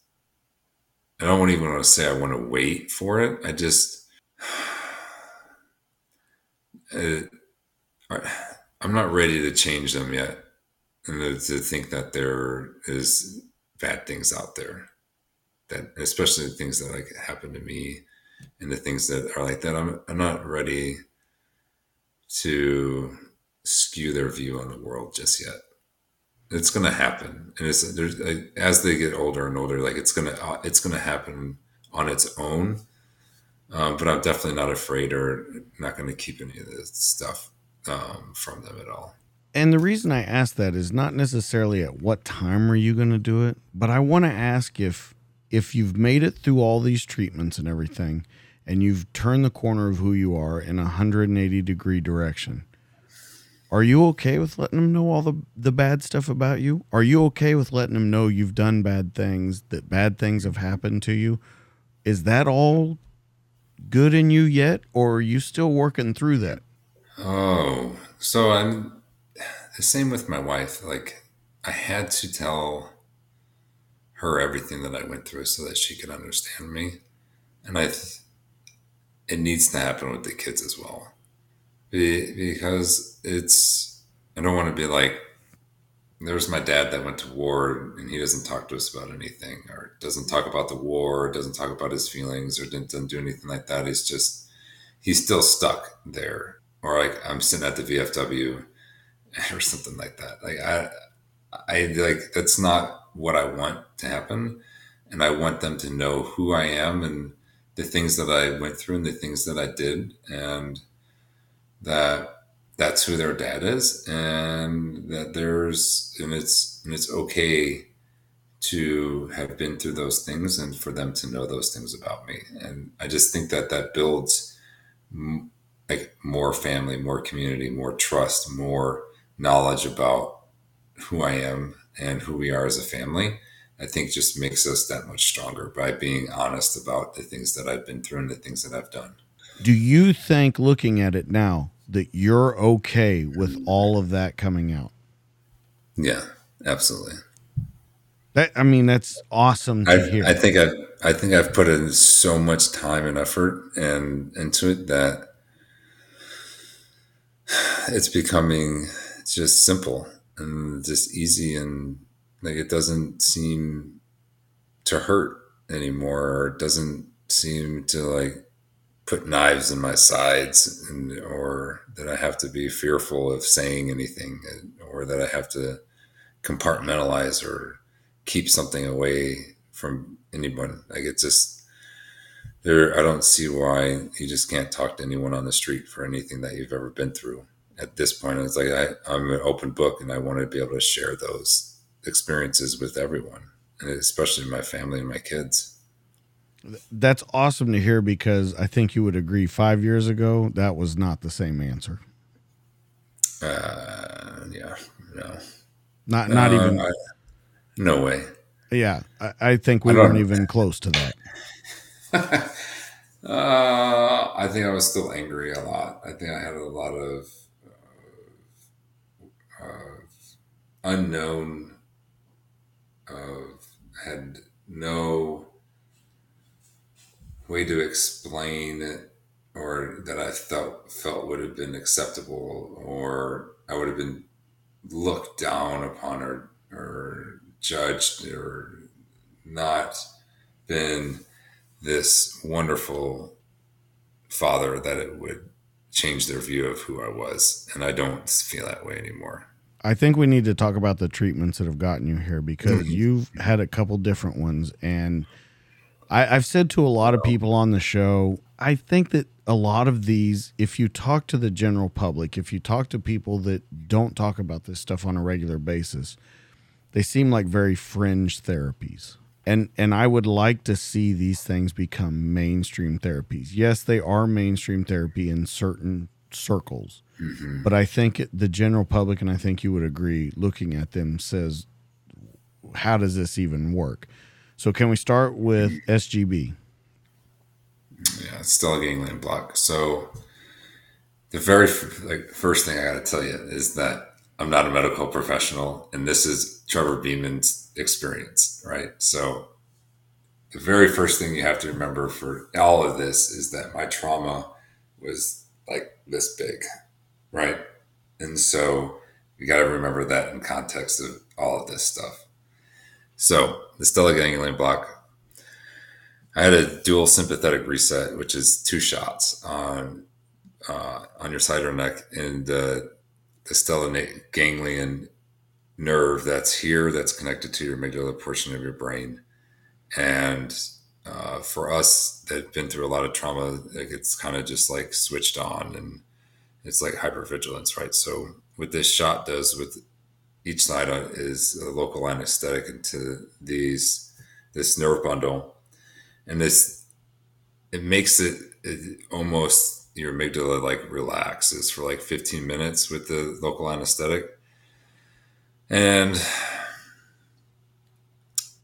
i don't even want to say i want to wait for it. I just [SIGHS] i'm not ready to change them yet and to think that there is bad things out there that especially the things that like happen to me and the things that are like that i'm, I'm not ready to skew their view on the world just yet. It's going to happen. And it's there's as they get older and older like it's going to uh, it's going to happen on its own. Um, but i'm definitely not afraid or not going to keep any of this stuff um, from them at all and the reason I ask that is not necessarily at what time are you going to do it, but I want to ask if if you've made it through all these treatments and everything and you've turned the corner of who you are in a 180 degree direction. Are you okay with letting them know all the, the bad stuff about you? Are you okay with letting them know you've done bad things, that bad things have happened to you? Is that all good in you yet, or are you still working through that? Oh, so I'm the same with my wife. Like, I had to tell her everything that I went through so that she could understand me. And I, th- it needs to happen with the kids as well. Be- because it's, I don't want to be like, there's my dad that went to war and he doesn't talk to us about anything or doesn't talk about the war, doesn't talk about his feelings or didn't, didn't do anything like that. He's just, he's still stuck there. Or like I'm sitting at the VFW or something like that. Like I, I like that's not what I want to happen. And I want them to know who I am and the things that I went through and the things that I did. And that that's who their dad is and that there's and it's and it's okay to have been through those things and for them to know those things about me and i just think that that builds like more family more community more trust more knowledge about who i am and who we are as a family i think just makes us that much stronger by being honest about the things that i've been through and the things that i've done do you think looking at it now that you're okay with all of that coming out. Yeah, absolutely. That I mean, that's awesome to I, hear. I think I've I think I've put in so much time and effort and into it that it's becoming just simple and just easy and like it doesn't seem to hurt anymore or it doesn't seem to like put knives in my sides and, or that I have to be fearful of saying anything or that I have to compartmentalize or keep something away from anyone. Like it's just there. I don't see why you just can't talk to anyone on the street for anything that you've ever been through at this point. It's like I, I'm an open book and I want to be able to share those experiences with everyone and especially my family and my kids. That's awesome to hear because I think you would agree. Five years ago, that was not the same answer. Uh, yeah, no, not not uh, even. I, no way. Yeah, I, I think we I weren't even close to that. [LAUGHS] uh, I think I was still angry a lot. I think I had a lot of unknown. Of had no way to explain it or that I felt felt would have been acceptable or I would have been looked down upon or or judged or not been this wonderful father that it would change their view of who I was. And I don't feel that way anymore. I think we need to talk about the treatments that have gotten you here because mm-hmm. you've had a couple different ones and I, have said to a lot of people on the show, I think that a lot of these, if you talk to the general public, if you talk to people that don't talk about this stuff on a regular basis, they seem like very fringe therapies. And and I would like to see these things become mainstream therapies. Yes, they are mainstream therapy in certain circles. Mm-hmm. But I think the general public, and I think you would agree, looking at them says, how does this even work? So can we start with SGB? Yeah, it's stellate ganglion block. So the very like first thing I got to tell you is that I'm not a medical professional, and this is Trevor Beaman's experience, right? So the very first thing you have to remember for all of this is that my trauma was like this big, right? And so you got to remember that in context of all of this stuff. So the stellate ganglion block, I had a dual sympathetic reset, which is two shots on uh, on your side or neck, and the stellate ganglion nerve that's here, that's connected to your amygdala portion of your brain. And uh, for us that have been through a lot of trauma, like it's kind of just like switched on, and it's like hypervigilance, right? So what this shot does with each side is a local anesthetic into these this nerve bundle, and this it makes it, it almost your amygdala like relaxes for like 15 minutes with the local anesthetic, and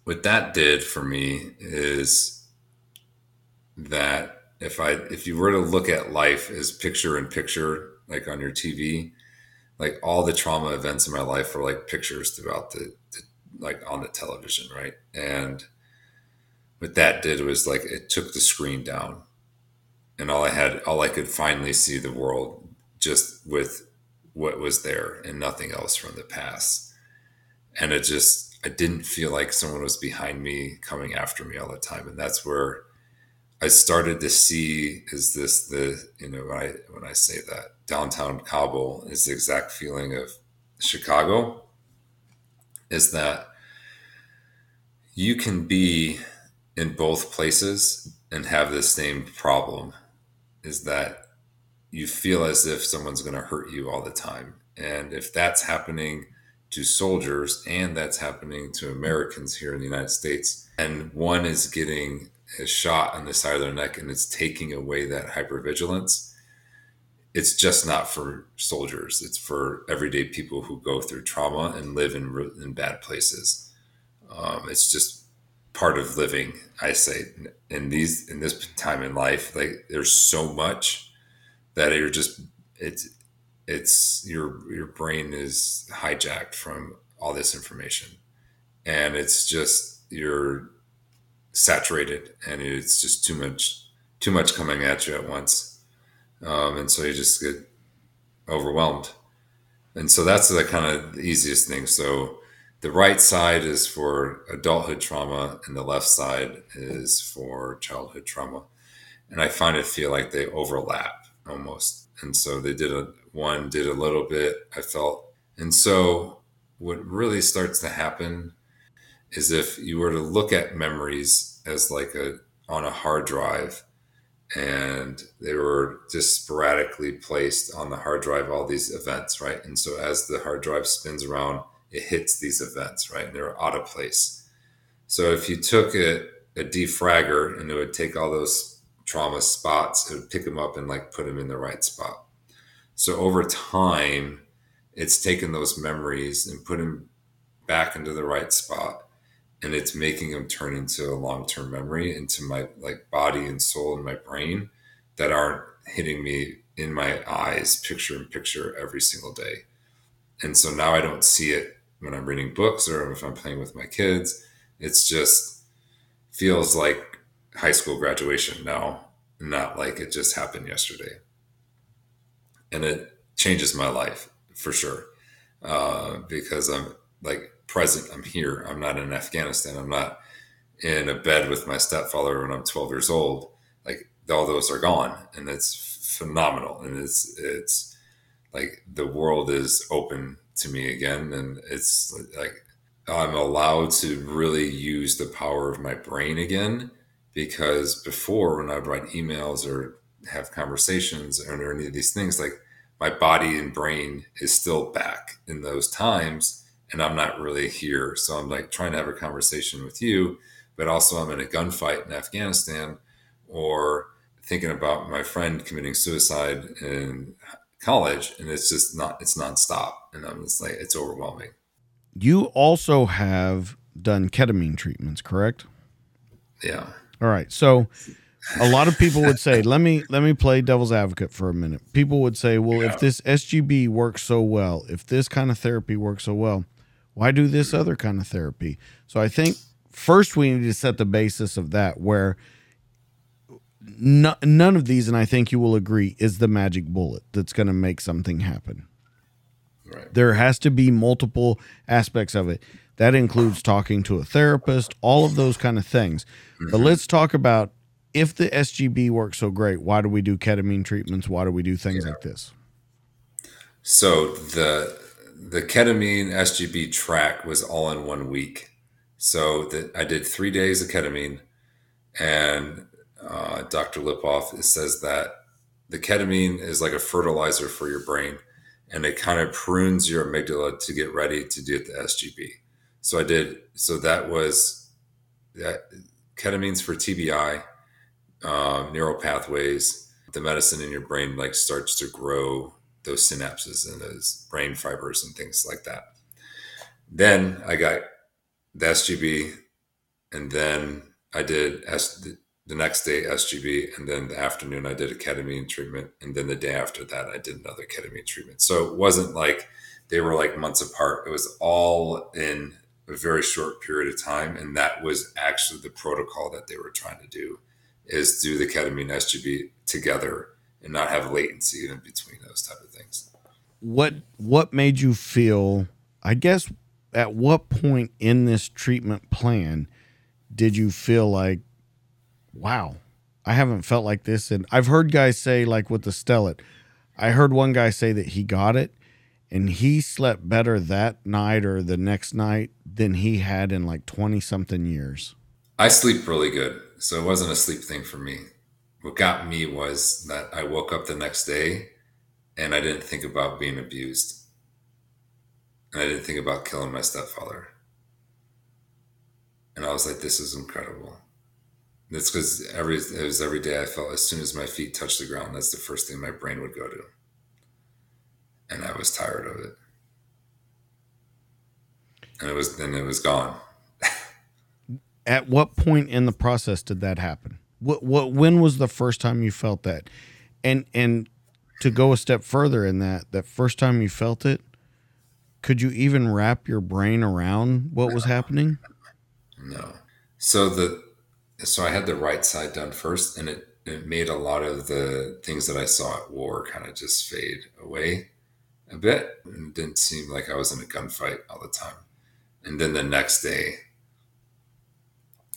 what that did for me is that if I if you were to look at life as picture in picture like on your TV like all the trauma events in my life were like pictures throughout the, the like on the television, right? And what that did was like it took the screen down, and all I had, all I could finally see the world just with what was there and nothing else from the past. And it just, I didn't feel like someone was behind me coming after me all the time, and that's where I started to see is this the you know when I when I say that downtown Kabul is the exact feeling of Chicago is that you can be in both places and have the same problem is that you feel as if someone's going to hurt you all the time. And if that's happening to soldiers and that's happening to Americans here in the United States, and one is getting a shot on the side of their neck and it's taking away that hypervigilance, it's just not for soldiers. It's for everyday people who go through trauma and live in, in bad places. Um, it's just part of living. I say in these in this time in life, like there's so much that you're just it's it's your your brain is hijacked from all this information, and it's just you're saturated, and it's just too much too much coming at you at once, um, and so you just get overwhelmed, and so that's the kind of the easiest thing. So the right side is for adulthood trauma and the left side is for childhood trauma. And i find it feel like they overlap almost. And so they did a one did a little bit i felt and so what really starts to happen is if you were to look at memories as like a on a hard drive and they were just sporadically placed on the hard drive all these events right and so as the hard drive spins around it hits these events, right? And they're out of place. So if you took a, a defragger and it would take all those trauma spots, it would pick them up and like put them in the right spot. So over time, it's taken those memories and put them back into the right spot and it's making them turn into a long-term memory into my like body and soul and my brain that aren't hitting me in my eyes picture in picture every single day and so now i don't see it when I'm reading books or if I'm playing with my kids. It's just feels like high school graduation now, not like it just happened yesterday. And it changes my life for sure uh, because I'm like present. I'm here. I'm not in Afghanistan. I'm not in a bed with my stepfather when I'm 12 years old. Like all those are gone, and it's phenomenal. And it's it's like the world is open to me again. And it's like I'm allowed to really use the power of my brain again. Because before, when I'd write emails or have conversations or any of these things, like my body and brain is still back in those times and I'm not really here. So I'm like trying to have a conversation with you, but also I'm in a gunfight in Afghanistan or thinking about my friend committing suicide in college and it's just not it's nonstop and i'm just like it's overwhelming. You also have done ketamine treatments correct? Yeah. All right. So a lot of people would say let me let me play devil's advocate for a minute people would say well yeah. if this sgb works so well if this kind of therapy works so well why do this other kind of therapy so i think first we need to set the basis of that where no, none of these, and I think you will agree, is the magic bullet that's going to make something happen. Right. There has to be multiple aspects of it. That includes talking to a therapist, all of those kind of things. Mm-hmm. But let's talk about if the SGB works so great, why do we do ketamine treatments? Why do we do things yeah. like this? So the the ketamine SGB track was all in one week. So that I did three days of ketamine, and uh, Dr. Lipov says that the ketamine is like a fertilizer for your brain and it kind of prunes your amygdala to get ready to do the SGB. So I did, so that was that ketamine's for TBI, uh, neural pathways. The medicine in your brain like starts to grow those synapses and those brain fibers and things like that. Then I got the SGB, and then I did S- the next day SGB, and then the afternoon I did a ketamine treatment, and then the day after that I did another ketamine treatment. So it wasn't like they were like months apart. It was all in a very short period of time, and that was actually the protocol that they were trying to do is do the ketamine SGB together and not have latency in between those type of things. What what made you feel? I guess at what point in this treatment plan did you feel like wow, I haven't felt like this. And I've heard guys say, like with the stellate, I heard one guy say that he got it and he slept better that night or the next night than he had in like 20 something years. I sleep really good. So it wasn't a sleep thing for me. What got me was that I woke up the next day and I didn't think about being abused. And I didn't think about killing my stepfather. And I was like, this is incredible. It's because every it was every day I felt as soon as my feet touched the ground, that's the first thing my brain would go to. And I was tired of it. And it was then it was gone. At what point in the process did that happen? What what when was the first time you felt that? And and to go a step further in that, that first time you felt it, could you even wrap your brain around what was happening? No. So the so I had the right side done first, and it it made a lot of the things that I saw at war kind of just fade away a bit. It didn't seem like I was in a gunfight all the time. And then the next day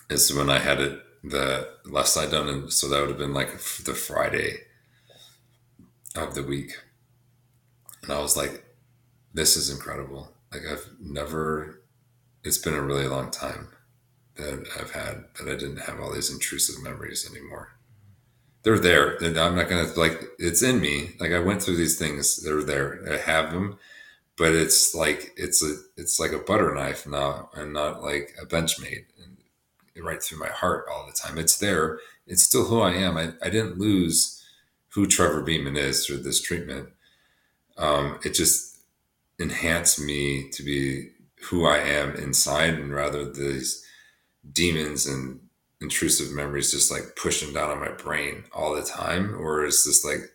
is when I had it the left side done, and so that would have been like the Friday of the week, and I was like, "This is incredible! Like I've never. It's been a really long time that I've had that I didn't have all these intrusive memories anymore. They're there, and I'm not gonna like. It's in me. Like I went through these things. They're there. I have them, but it's like it's a it's like a butter knife now, and not like a Benchmade right through my heart all the time. It's there. It's still who I am. I, I didn't lose who Trevor Beaman is through this treatment. Um, it just enhanced me to be who I am inside, and rather these demons and intrusive memories just like pushing down on my brain all the time, or is this like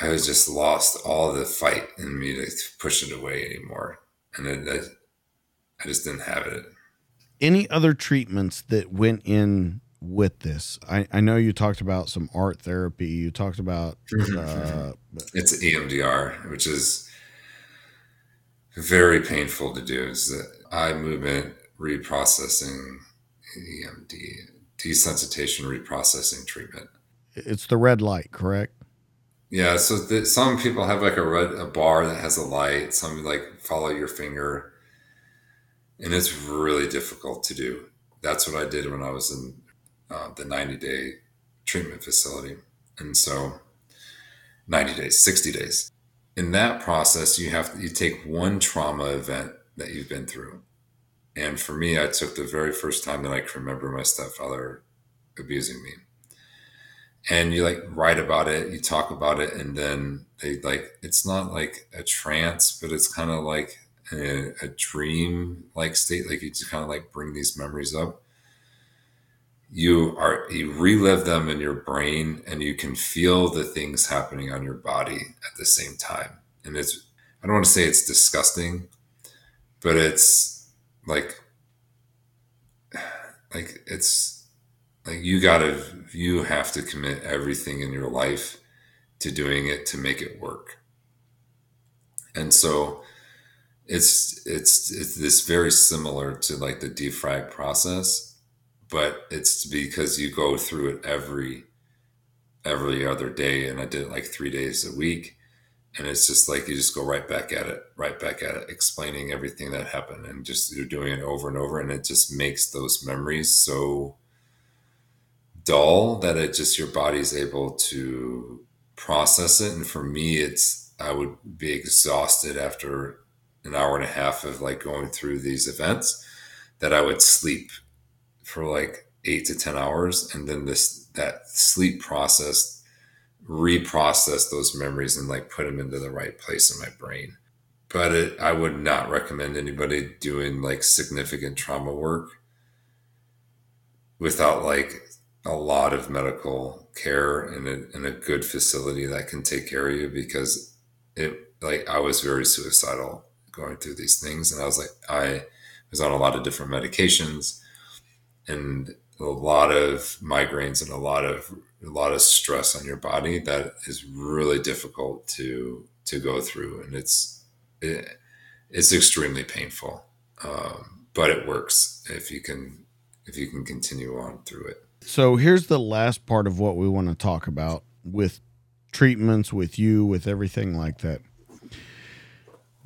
I was just lost all the fight in me to push it away anymore, and I, I just didn't have it any other treatments that went in with this? I, I know you talked about some art therapy. You talked about uh, it's EMDR, which is very painful to do. Is the eye movement reprocessing EMD desensitization reprocessing treatment. It's the red light, correct? Yeah. So the, some people have like a red a bar that has a light. Some like follow your finger and it's really difficult to do. That's what I did when I was in uh, the 90 day treatment facility. And so 90 days, 60 days. In that process, you have to, you take one trauma event that you've been through. And for me, I took the very first time that I can remember my stepfather abusing me. And you like write about it, you talk about it, and then they like, it's not like a trance, but it's kind of like a, a dream like state, like you just kind of like bring these memories up. You are you relive them in your brain, and you can feel the things happening on your body at the same time. And it's I don't want to say it's disgusting, but it's like like it's like you gotta you have to commit everything in your life to doing it to make it work and so it's it's it's this very similar to like the defrag process but it's because you go through it every every other day and i did it like three days a week and it's just like you just go right back at it right back at it explaining everything that happened and just you're doing it over and over and it just makes those memories so dull that it just your body's able to process it and for me it's i would be exhausted after an hour and a half of like going through these events that I would sleep for like eight to 10 hours. And then this, that sleep process reprocess those memories and like put them into the right place in my brain. But it, I would not recommend anybody doing like significant trauma work without like a lot of medical care and a, in a good facility that can take care of you because it like I was very suicidal going through these things. And I was like, I was on a lot of different medications and a lot of migraines and a lot of a lot of stress on your body that is really difficult to to go through. And it's it, it's extremely painful. Um, but it works if you can if you can continue on through it. So here's the last part of what we want to talk about with treatments with you with everything like that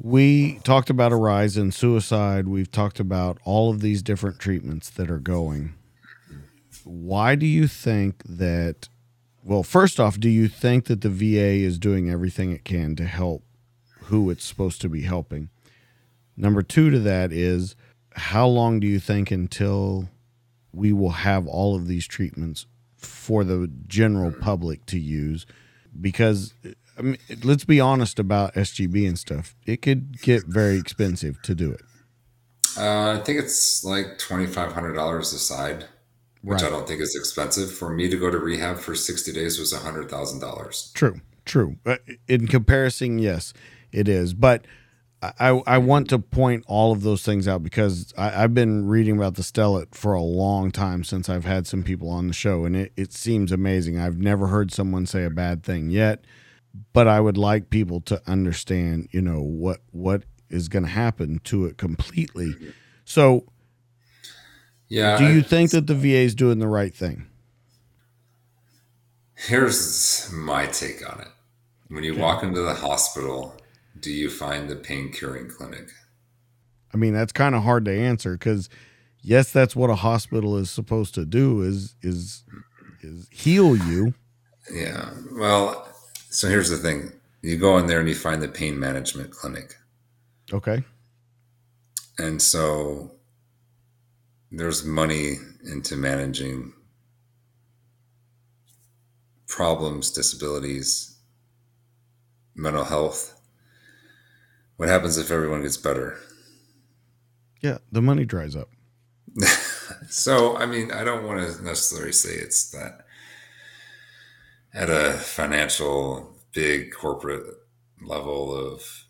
we talked about a rise in suicide. We've talked about all of these different treatments that are going. Why do you think that? Well, first off, do you think that the VA is doing everything it can to help who it's supposed to be helping? Number two to that is how long do you think until we will have all of these treatments for the general public to use? Because I mean, let's be honest about SGB and stuff. It could get very expensive to do it. Uh, I think it's like twenty five hundred dollars a side, which right. I don't think is expensive. For me to go to rehab for sixty days was hundred thousand dollars. True, true. In comparison, yes, it is. But I, I want to point all of those things out because I, have been reading about the stellate for a long time since I've had some people on the show, and it, it seems amazing. I've never heard someone say a bad thing yet, but I would like people to understand, you know, what what is going to happen to it completely. So, yeah, do you think that the VA is doing the right thing? Here's my take on it. When you okay. walk into the hospital do you find the pain curing clinic? I mean, that's kind of hard to answer because yes, that's what a hospital is supposed to do is is is heal you. Yeah. Well, so here's the thing. You go in there and you find the pain management clinic. Okay. And so there's money into managing problems, disabilities, mental health what happens if everyone gets better? Yeah, the money dries up. [LAUGHS] so, I mean, I don't want to necessarily say it's that at a financial big corporate level of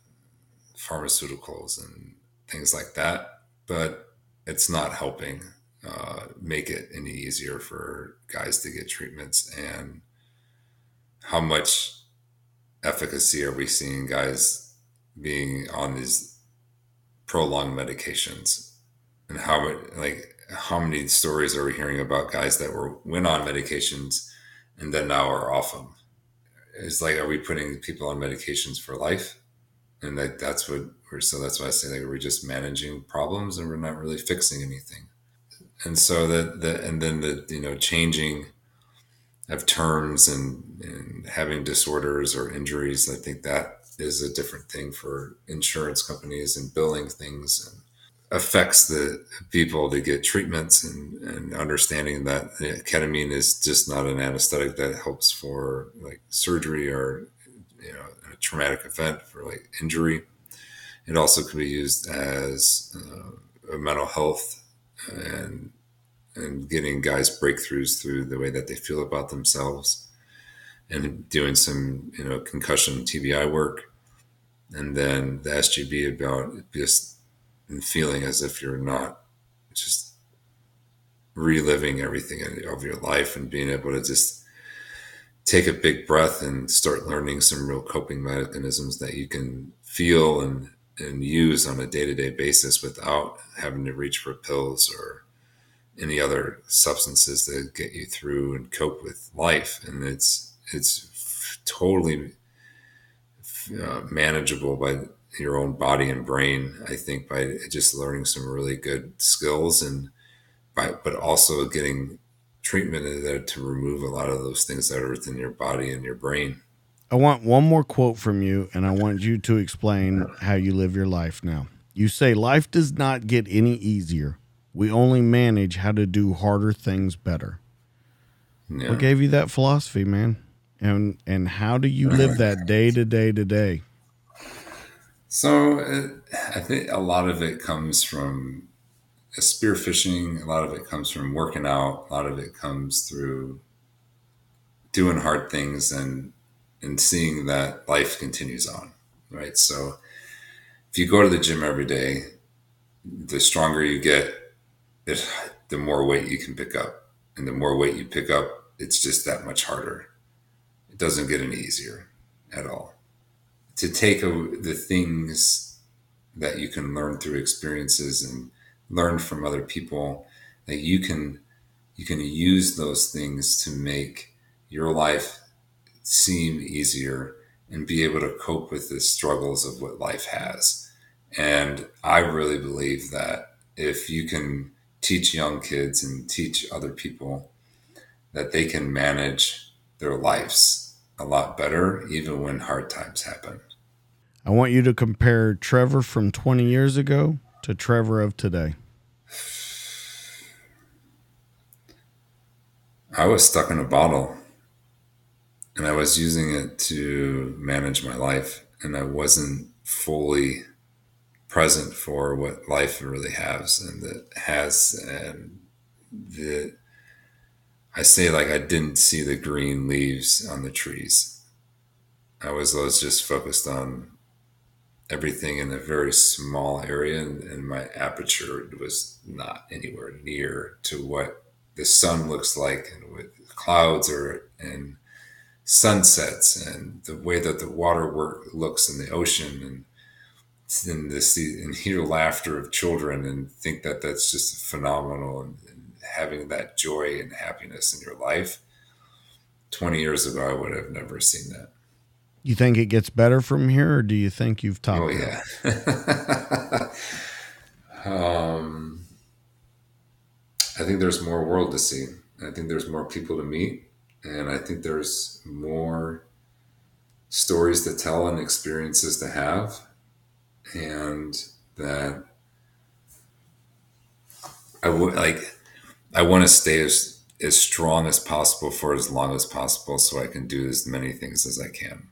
pharmaceuticals and things like that, but it's not helping uh, make it any easier for guys to get treatments. And how much efficacy are we seeing guys being on these prolonged medications and how like how many stories are we hearing about guys that were went on medications and then now are off them it's like are we putting people on medications for life? And that that's what we're so that's why i say like we're just managing problems and we're not really fixing anything. And so that the and then the you know changing of terms and, and having disorders or injuries i think that is a different thing for insurance companies and billing things and affects the people to get treatments and, and understanding that ketamine is just not an anesthetic that helps for like surgery or you know a traumatic event for like injury. It also can be used as uh, a mental health and and getting guys breakthroughs through the way that they feel about themselves and doing some you know concussion TBI work. And then the SGB about just feeling as if you're not just reliving everything of your life and being able to just take a big breath and start learning some real coping mechanisms that you can feel and and use on a day-to-day basis without having to reach for pills or any other substances that get you through and cope with life. And it's it's totally uh, manageable by your own body and brain. I think by just learning some really good skills and by, but also getting treatment in there to remove a lot of those things that are within your body and your brain. I want one more quote from you, and I want you to explain how you live your life now. You say, Life does not get any easier. We only manage how to do harder things better. Yeah. What gave you that philosophy, man? and and how do you live that day to day to day so it, i think a lot of it comes from uh, spearfishing a lot of it comes from working out a lot of it comes through doing hard things and and seeing that life continues on right? So if you go to the gym every day the stronger you get it the more weight you can pick up. And the more weight you pick up it's just that much harder. It doesn't get any easier at all. To take a, the things that you can learn through experiences and learn from other people, that you can you can use those things to make your life seem easier and be able to cope with the struggles of what life has. And I really believe that if you can teach young kids and teach other people that they can manage their lives a lot better, even when hard times happen. I want you to compare Trevor from 20 years ago to Trevor of today. I was stuck in a bottle and I was using it to manage my life, and I wasn't fully present for what life really has and that has and the I say like I didn't see the green leaves on the trees. I was I was just focused on everything in a very small area and, and my aperture was not anywhere near to what the sun looks like and what clouds are and sunsets and the way that the water work looks in the ocean and and this and hear laughter of children and think that that's just phenomenal and, and having that joy and happiness in your life. 20 years ago i would have never seen that you think it gets better from here or do you think you've topped oh yeah. [LAUGHS] Um, i think there's more world to see. I think there's more people to meet and i think there's more stories to tell and experiences to have and that I would like I want to stay as as strong as possible for as long as possible so I can do as many things as I can.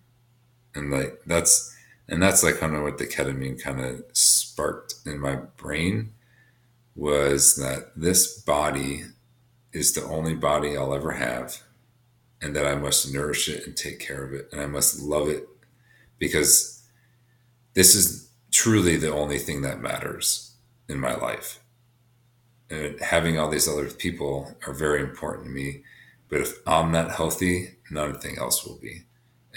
And like that's and that's like kind of what the ketamine kind of sparked in my brain was that this body is the only body I'll ever have and that I must nourish it and take care of it and I must love it because this is truly the only thing that matters in my life. And having all these other people are very important to me. But if I'm not healthy, nothing else will be.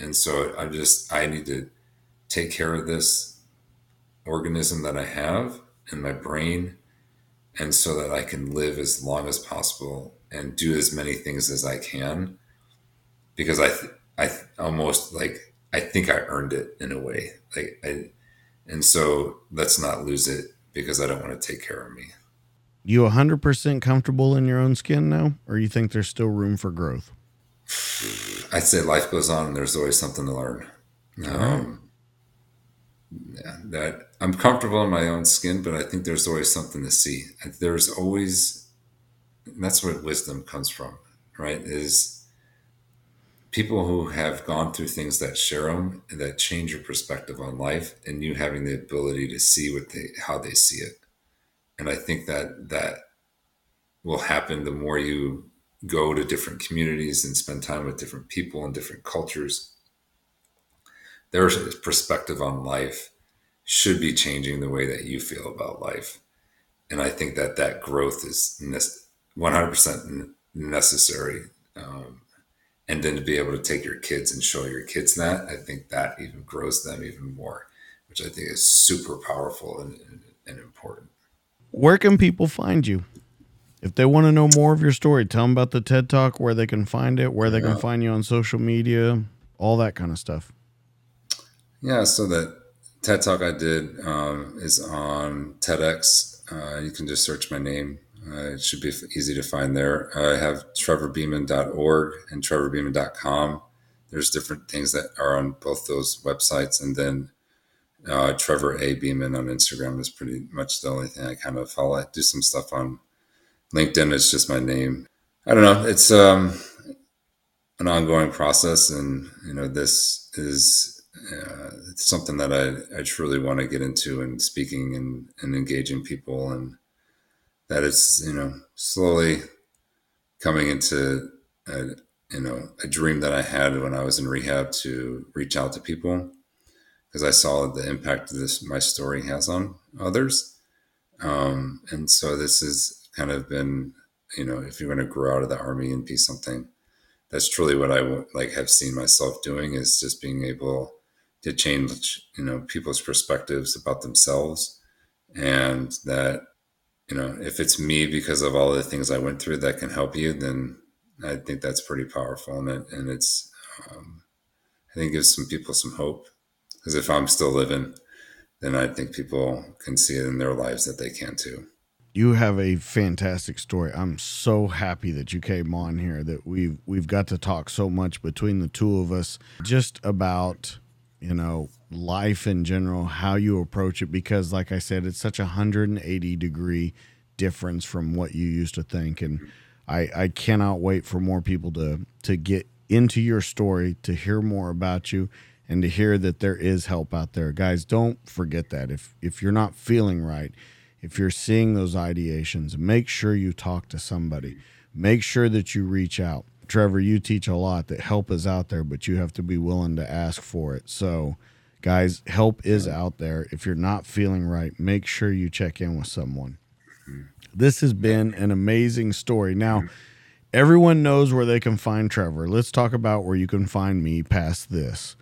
And so I just, I need to take care of this organism that I have in my brain. And so that I can live as long as possible and do as many things as I can. Because I, I almost like, I think I earned it in a way. Like I, and so let's not lose it because I don't want to take care of me. You 100% comfortable in your own skin now, or you think there's still room for growth? [SIGHS] [LAUGHS] I'd say life goes on and there's always something to learn. Um, yeah, that I'm comfortable in my own skin, but I think there's always something to see. There's always, that's where wisdom comes from, right? Is people who have gone through things that share them and that change your perspective on life and you having the ability to see what they how they see it and i think that that will happen the more you go to different communities and spend time with different people and different cultures. Their perspective on life should be changing the way that you feel about life. And i think that that growth is 100% necessary um, and then to be able to take your kids and show your kids that i think that even grows them even more which i think is super powerful and, and, and important. Where can people find you if they want to know more of your story tell them about the ted talk where they can find it where they yeah. can find you on social media all that kind of stuff yeah so that ted talk i did um, is on tedx uh, you can just search my name uh, it should be easy to find there. I have trevorbeaman.org and trevorbeaman.com. There's different things that are on both those websites. And then uh, Trevor A. Beaman on Instagram is pretty much the only thing I kind of follow. I do some stuff on LinkedIn. is just my name. I don't know. It's um, an ongoing process. And, you know, this is uh, something that I, I truly want to get into and speaking and, and engaging people and that it's you know slowly coming into a, you know a dream that I had when I was in rehab to reach out to people because I saw the impact this my story has on others, um, and so this has kind of been you know if you're going to grow out of the army and be something that's truly what I like have seen myself doing is just being able to change you know people's perspectives about themselves and that you know, if it's me because of all the things I went through that can help you, then I think that's pretty powerful. And it, and it's, um, I think gives some people some hope. Because if I'm still living, then I think people can see it in their lives that they can too. You have a fantastic story. I'm so happy that you came on here. That we've we've got to talk so much between the two of us, just about you know life in general, how you approach it. Because, like I said, it's such a 180 degree difference from what you used to think, and I I cannot wait for more people to to get into your story, to hear more about you, and to hear that there is help out there. Guys, don't forget that. If if you're not feeling right, if you're seeing those ideations, make sure you talk to somebody. Make sure that you reach out. Trevor, you teach a lot that help is out there, but you have to be willing to ask for it. So, guys, help is out there. If you're not feeling right, make sure you check in with someone. Mm-hmm. This has been an amazing story. Now, everyone knows where they can find Trevor. Let's talk about where you can find me past this.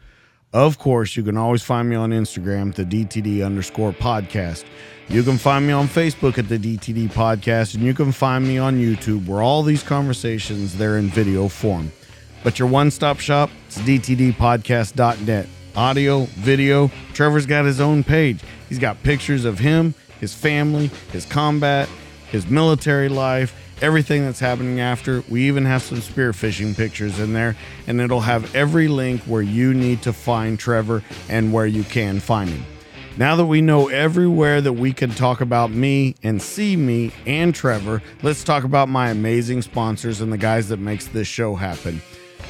Of course, you can always find me on Instagram, at the DTD underscore podcast. You can find me on Facebook at the DTD podcast, and you can find me on YouTube where all these conversations they're in video form. But your one-stop shop is dtdpodcast.net. Audio, video. Trevor's got his own page. He's got pictures of him, his family, his combat, his military life, everything that's happening after. We even have some spearfishing pictures in there, and it'll have every link where you need to find Trevor and where you can find him. Now that we know everywhere that we can talk about me and see me and Trevor, let's talk about my amazing sponsors and the guys that makes this show happen.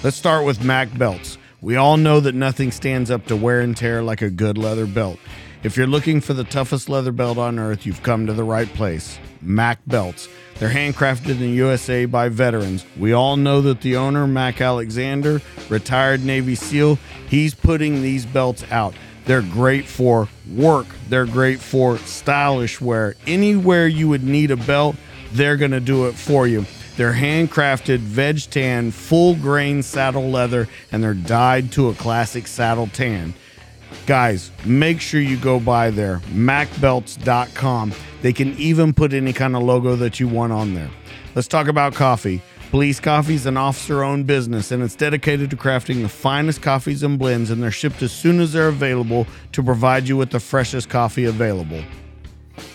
Let's start with Mac Belts. We all know that nothing stands up to wear and tear like a good leather belt. If you're looking for the toughest leather belt on earth, you've come to the right place. Mac Belts. They're handcrafted in the USA by veterans. We all know that the owner, Mac Alexander, retired Navy SEAL, he's putting these belts out. They're great for work, they're great for stylish wear. Anywhere you would need a belt, they're going to do it for you. They're handcrafted veg tan, full grain saddle leather, and they're dyed to a classic saddle tan. Guys, make sure you go by there, macbelts.com. They can even put any kind of logo that you want on there. Let's talk about coffee. Police Coffee is an officer owned business and it's dedicated to crafting the finest coffees and blends, and they're shipped as soon as they're available to provide you with the freshest coffee available.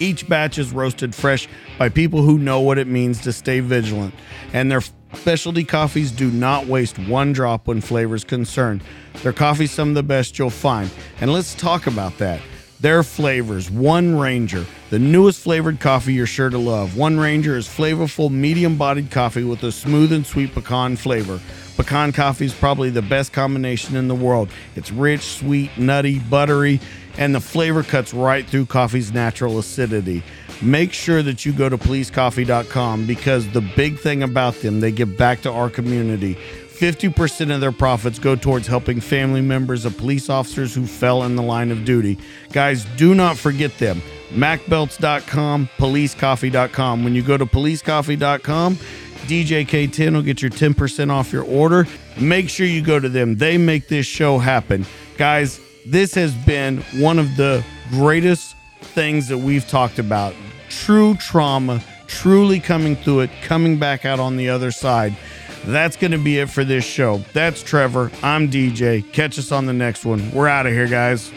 Each batch is roasted fresh by people who know what it means to stay vigilant, and their specialty coffees do not waste one drop when flavor is concerned. Their coffee's some of the best you'll find, and let's talk about that. Their flavors One Ranger, the newest flavored coffee you're sure to love. One Ranger is flavorful, medium bodied coffee with a smooth and sweet pecan flavor. Pecan coffee is probably the best combination in the world. It's rich, sweet, nutty, buttery, and the flavor cuts right through coffee's natural acidity. Make sure that you go to policecoffee.com because the big thing about them, they give back to our community. 50% of their profits go towards helping family members of police officers who fell in the line of duty. Guys, do not forget them. MacBelts.com, policecoffee.com. When you go to policecoffee.com, DJ K10 will get your 10% off your order. Make sure you go to them. They make this show happen. Guys, this has been one of the greatest things that we've talked about. True trauma, truly coming through it, coming back out on the other side. That's going to be it for this show. That's Trevor. I'm DJ. Catch us on the next one. We're out of here, guys.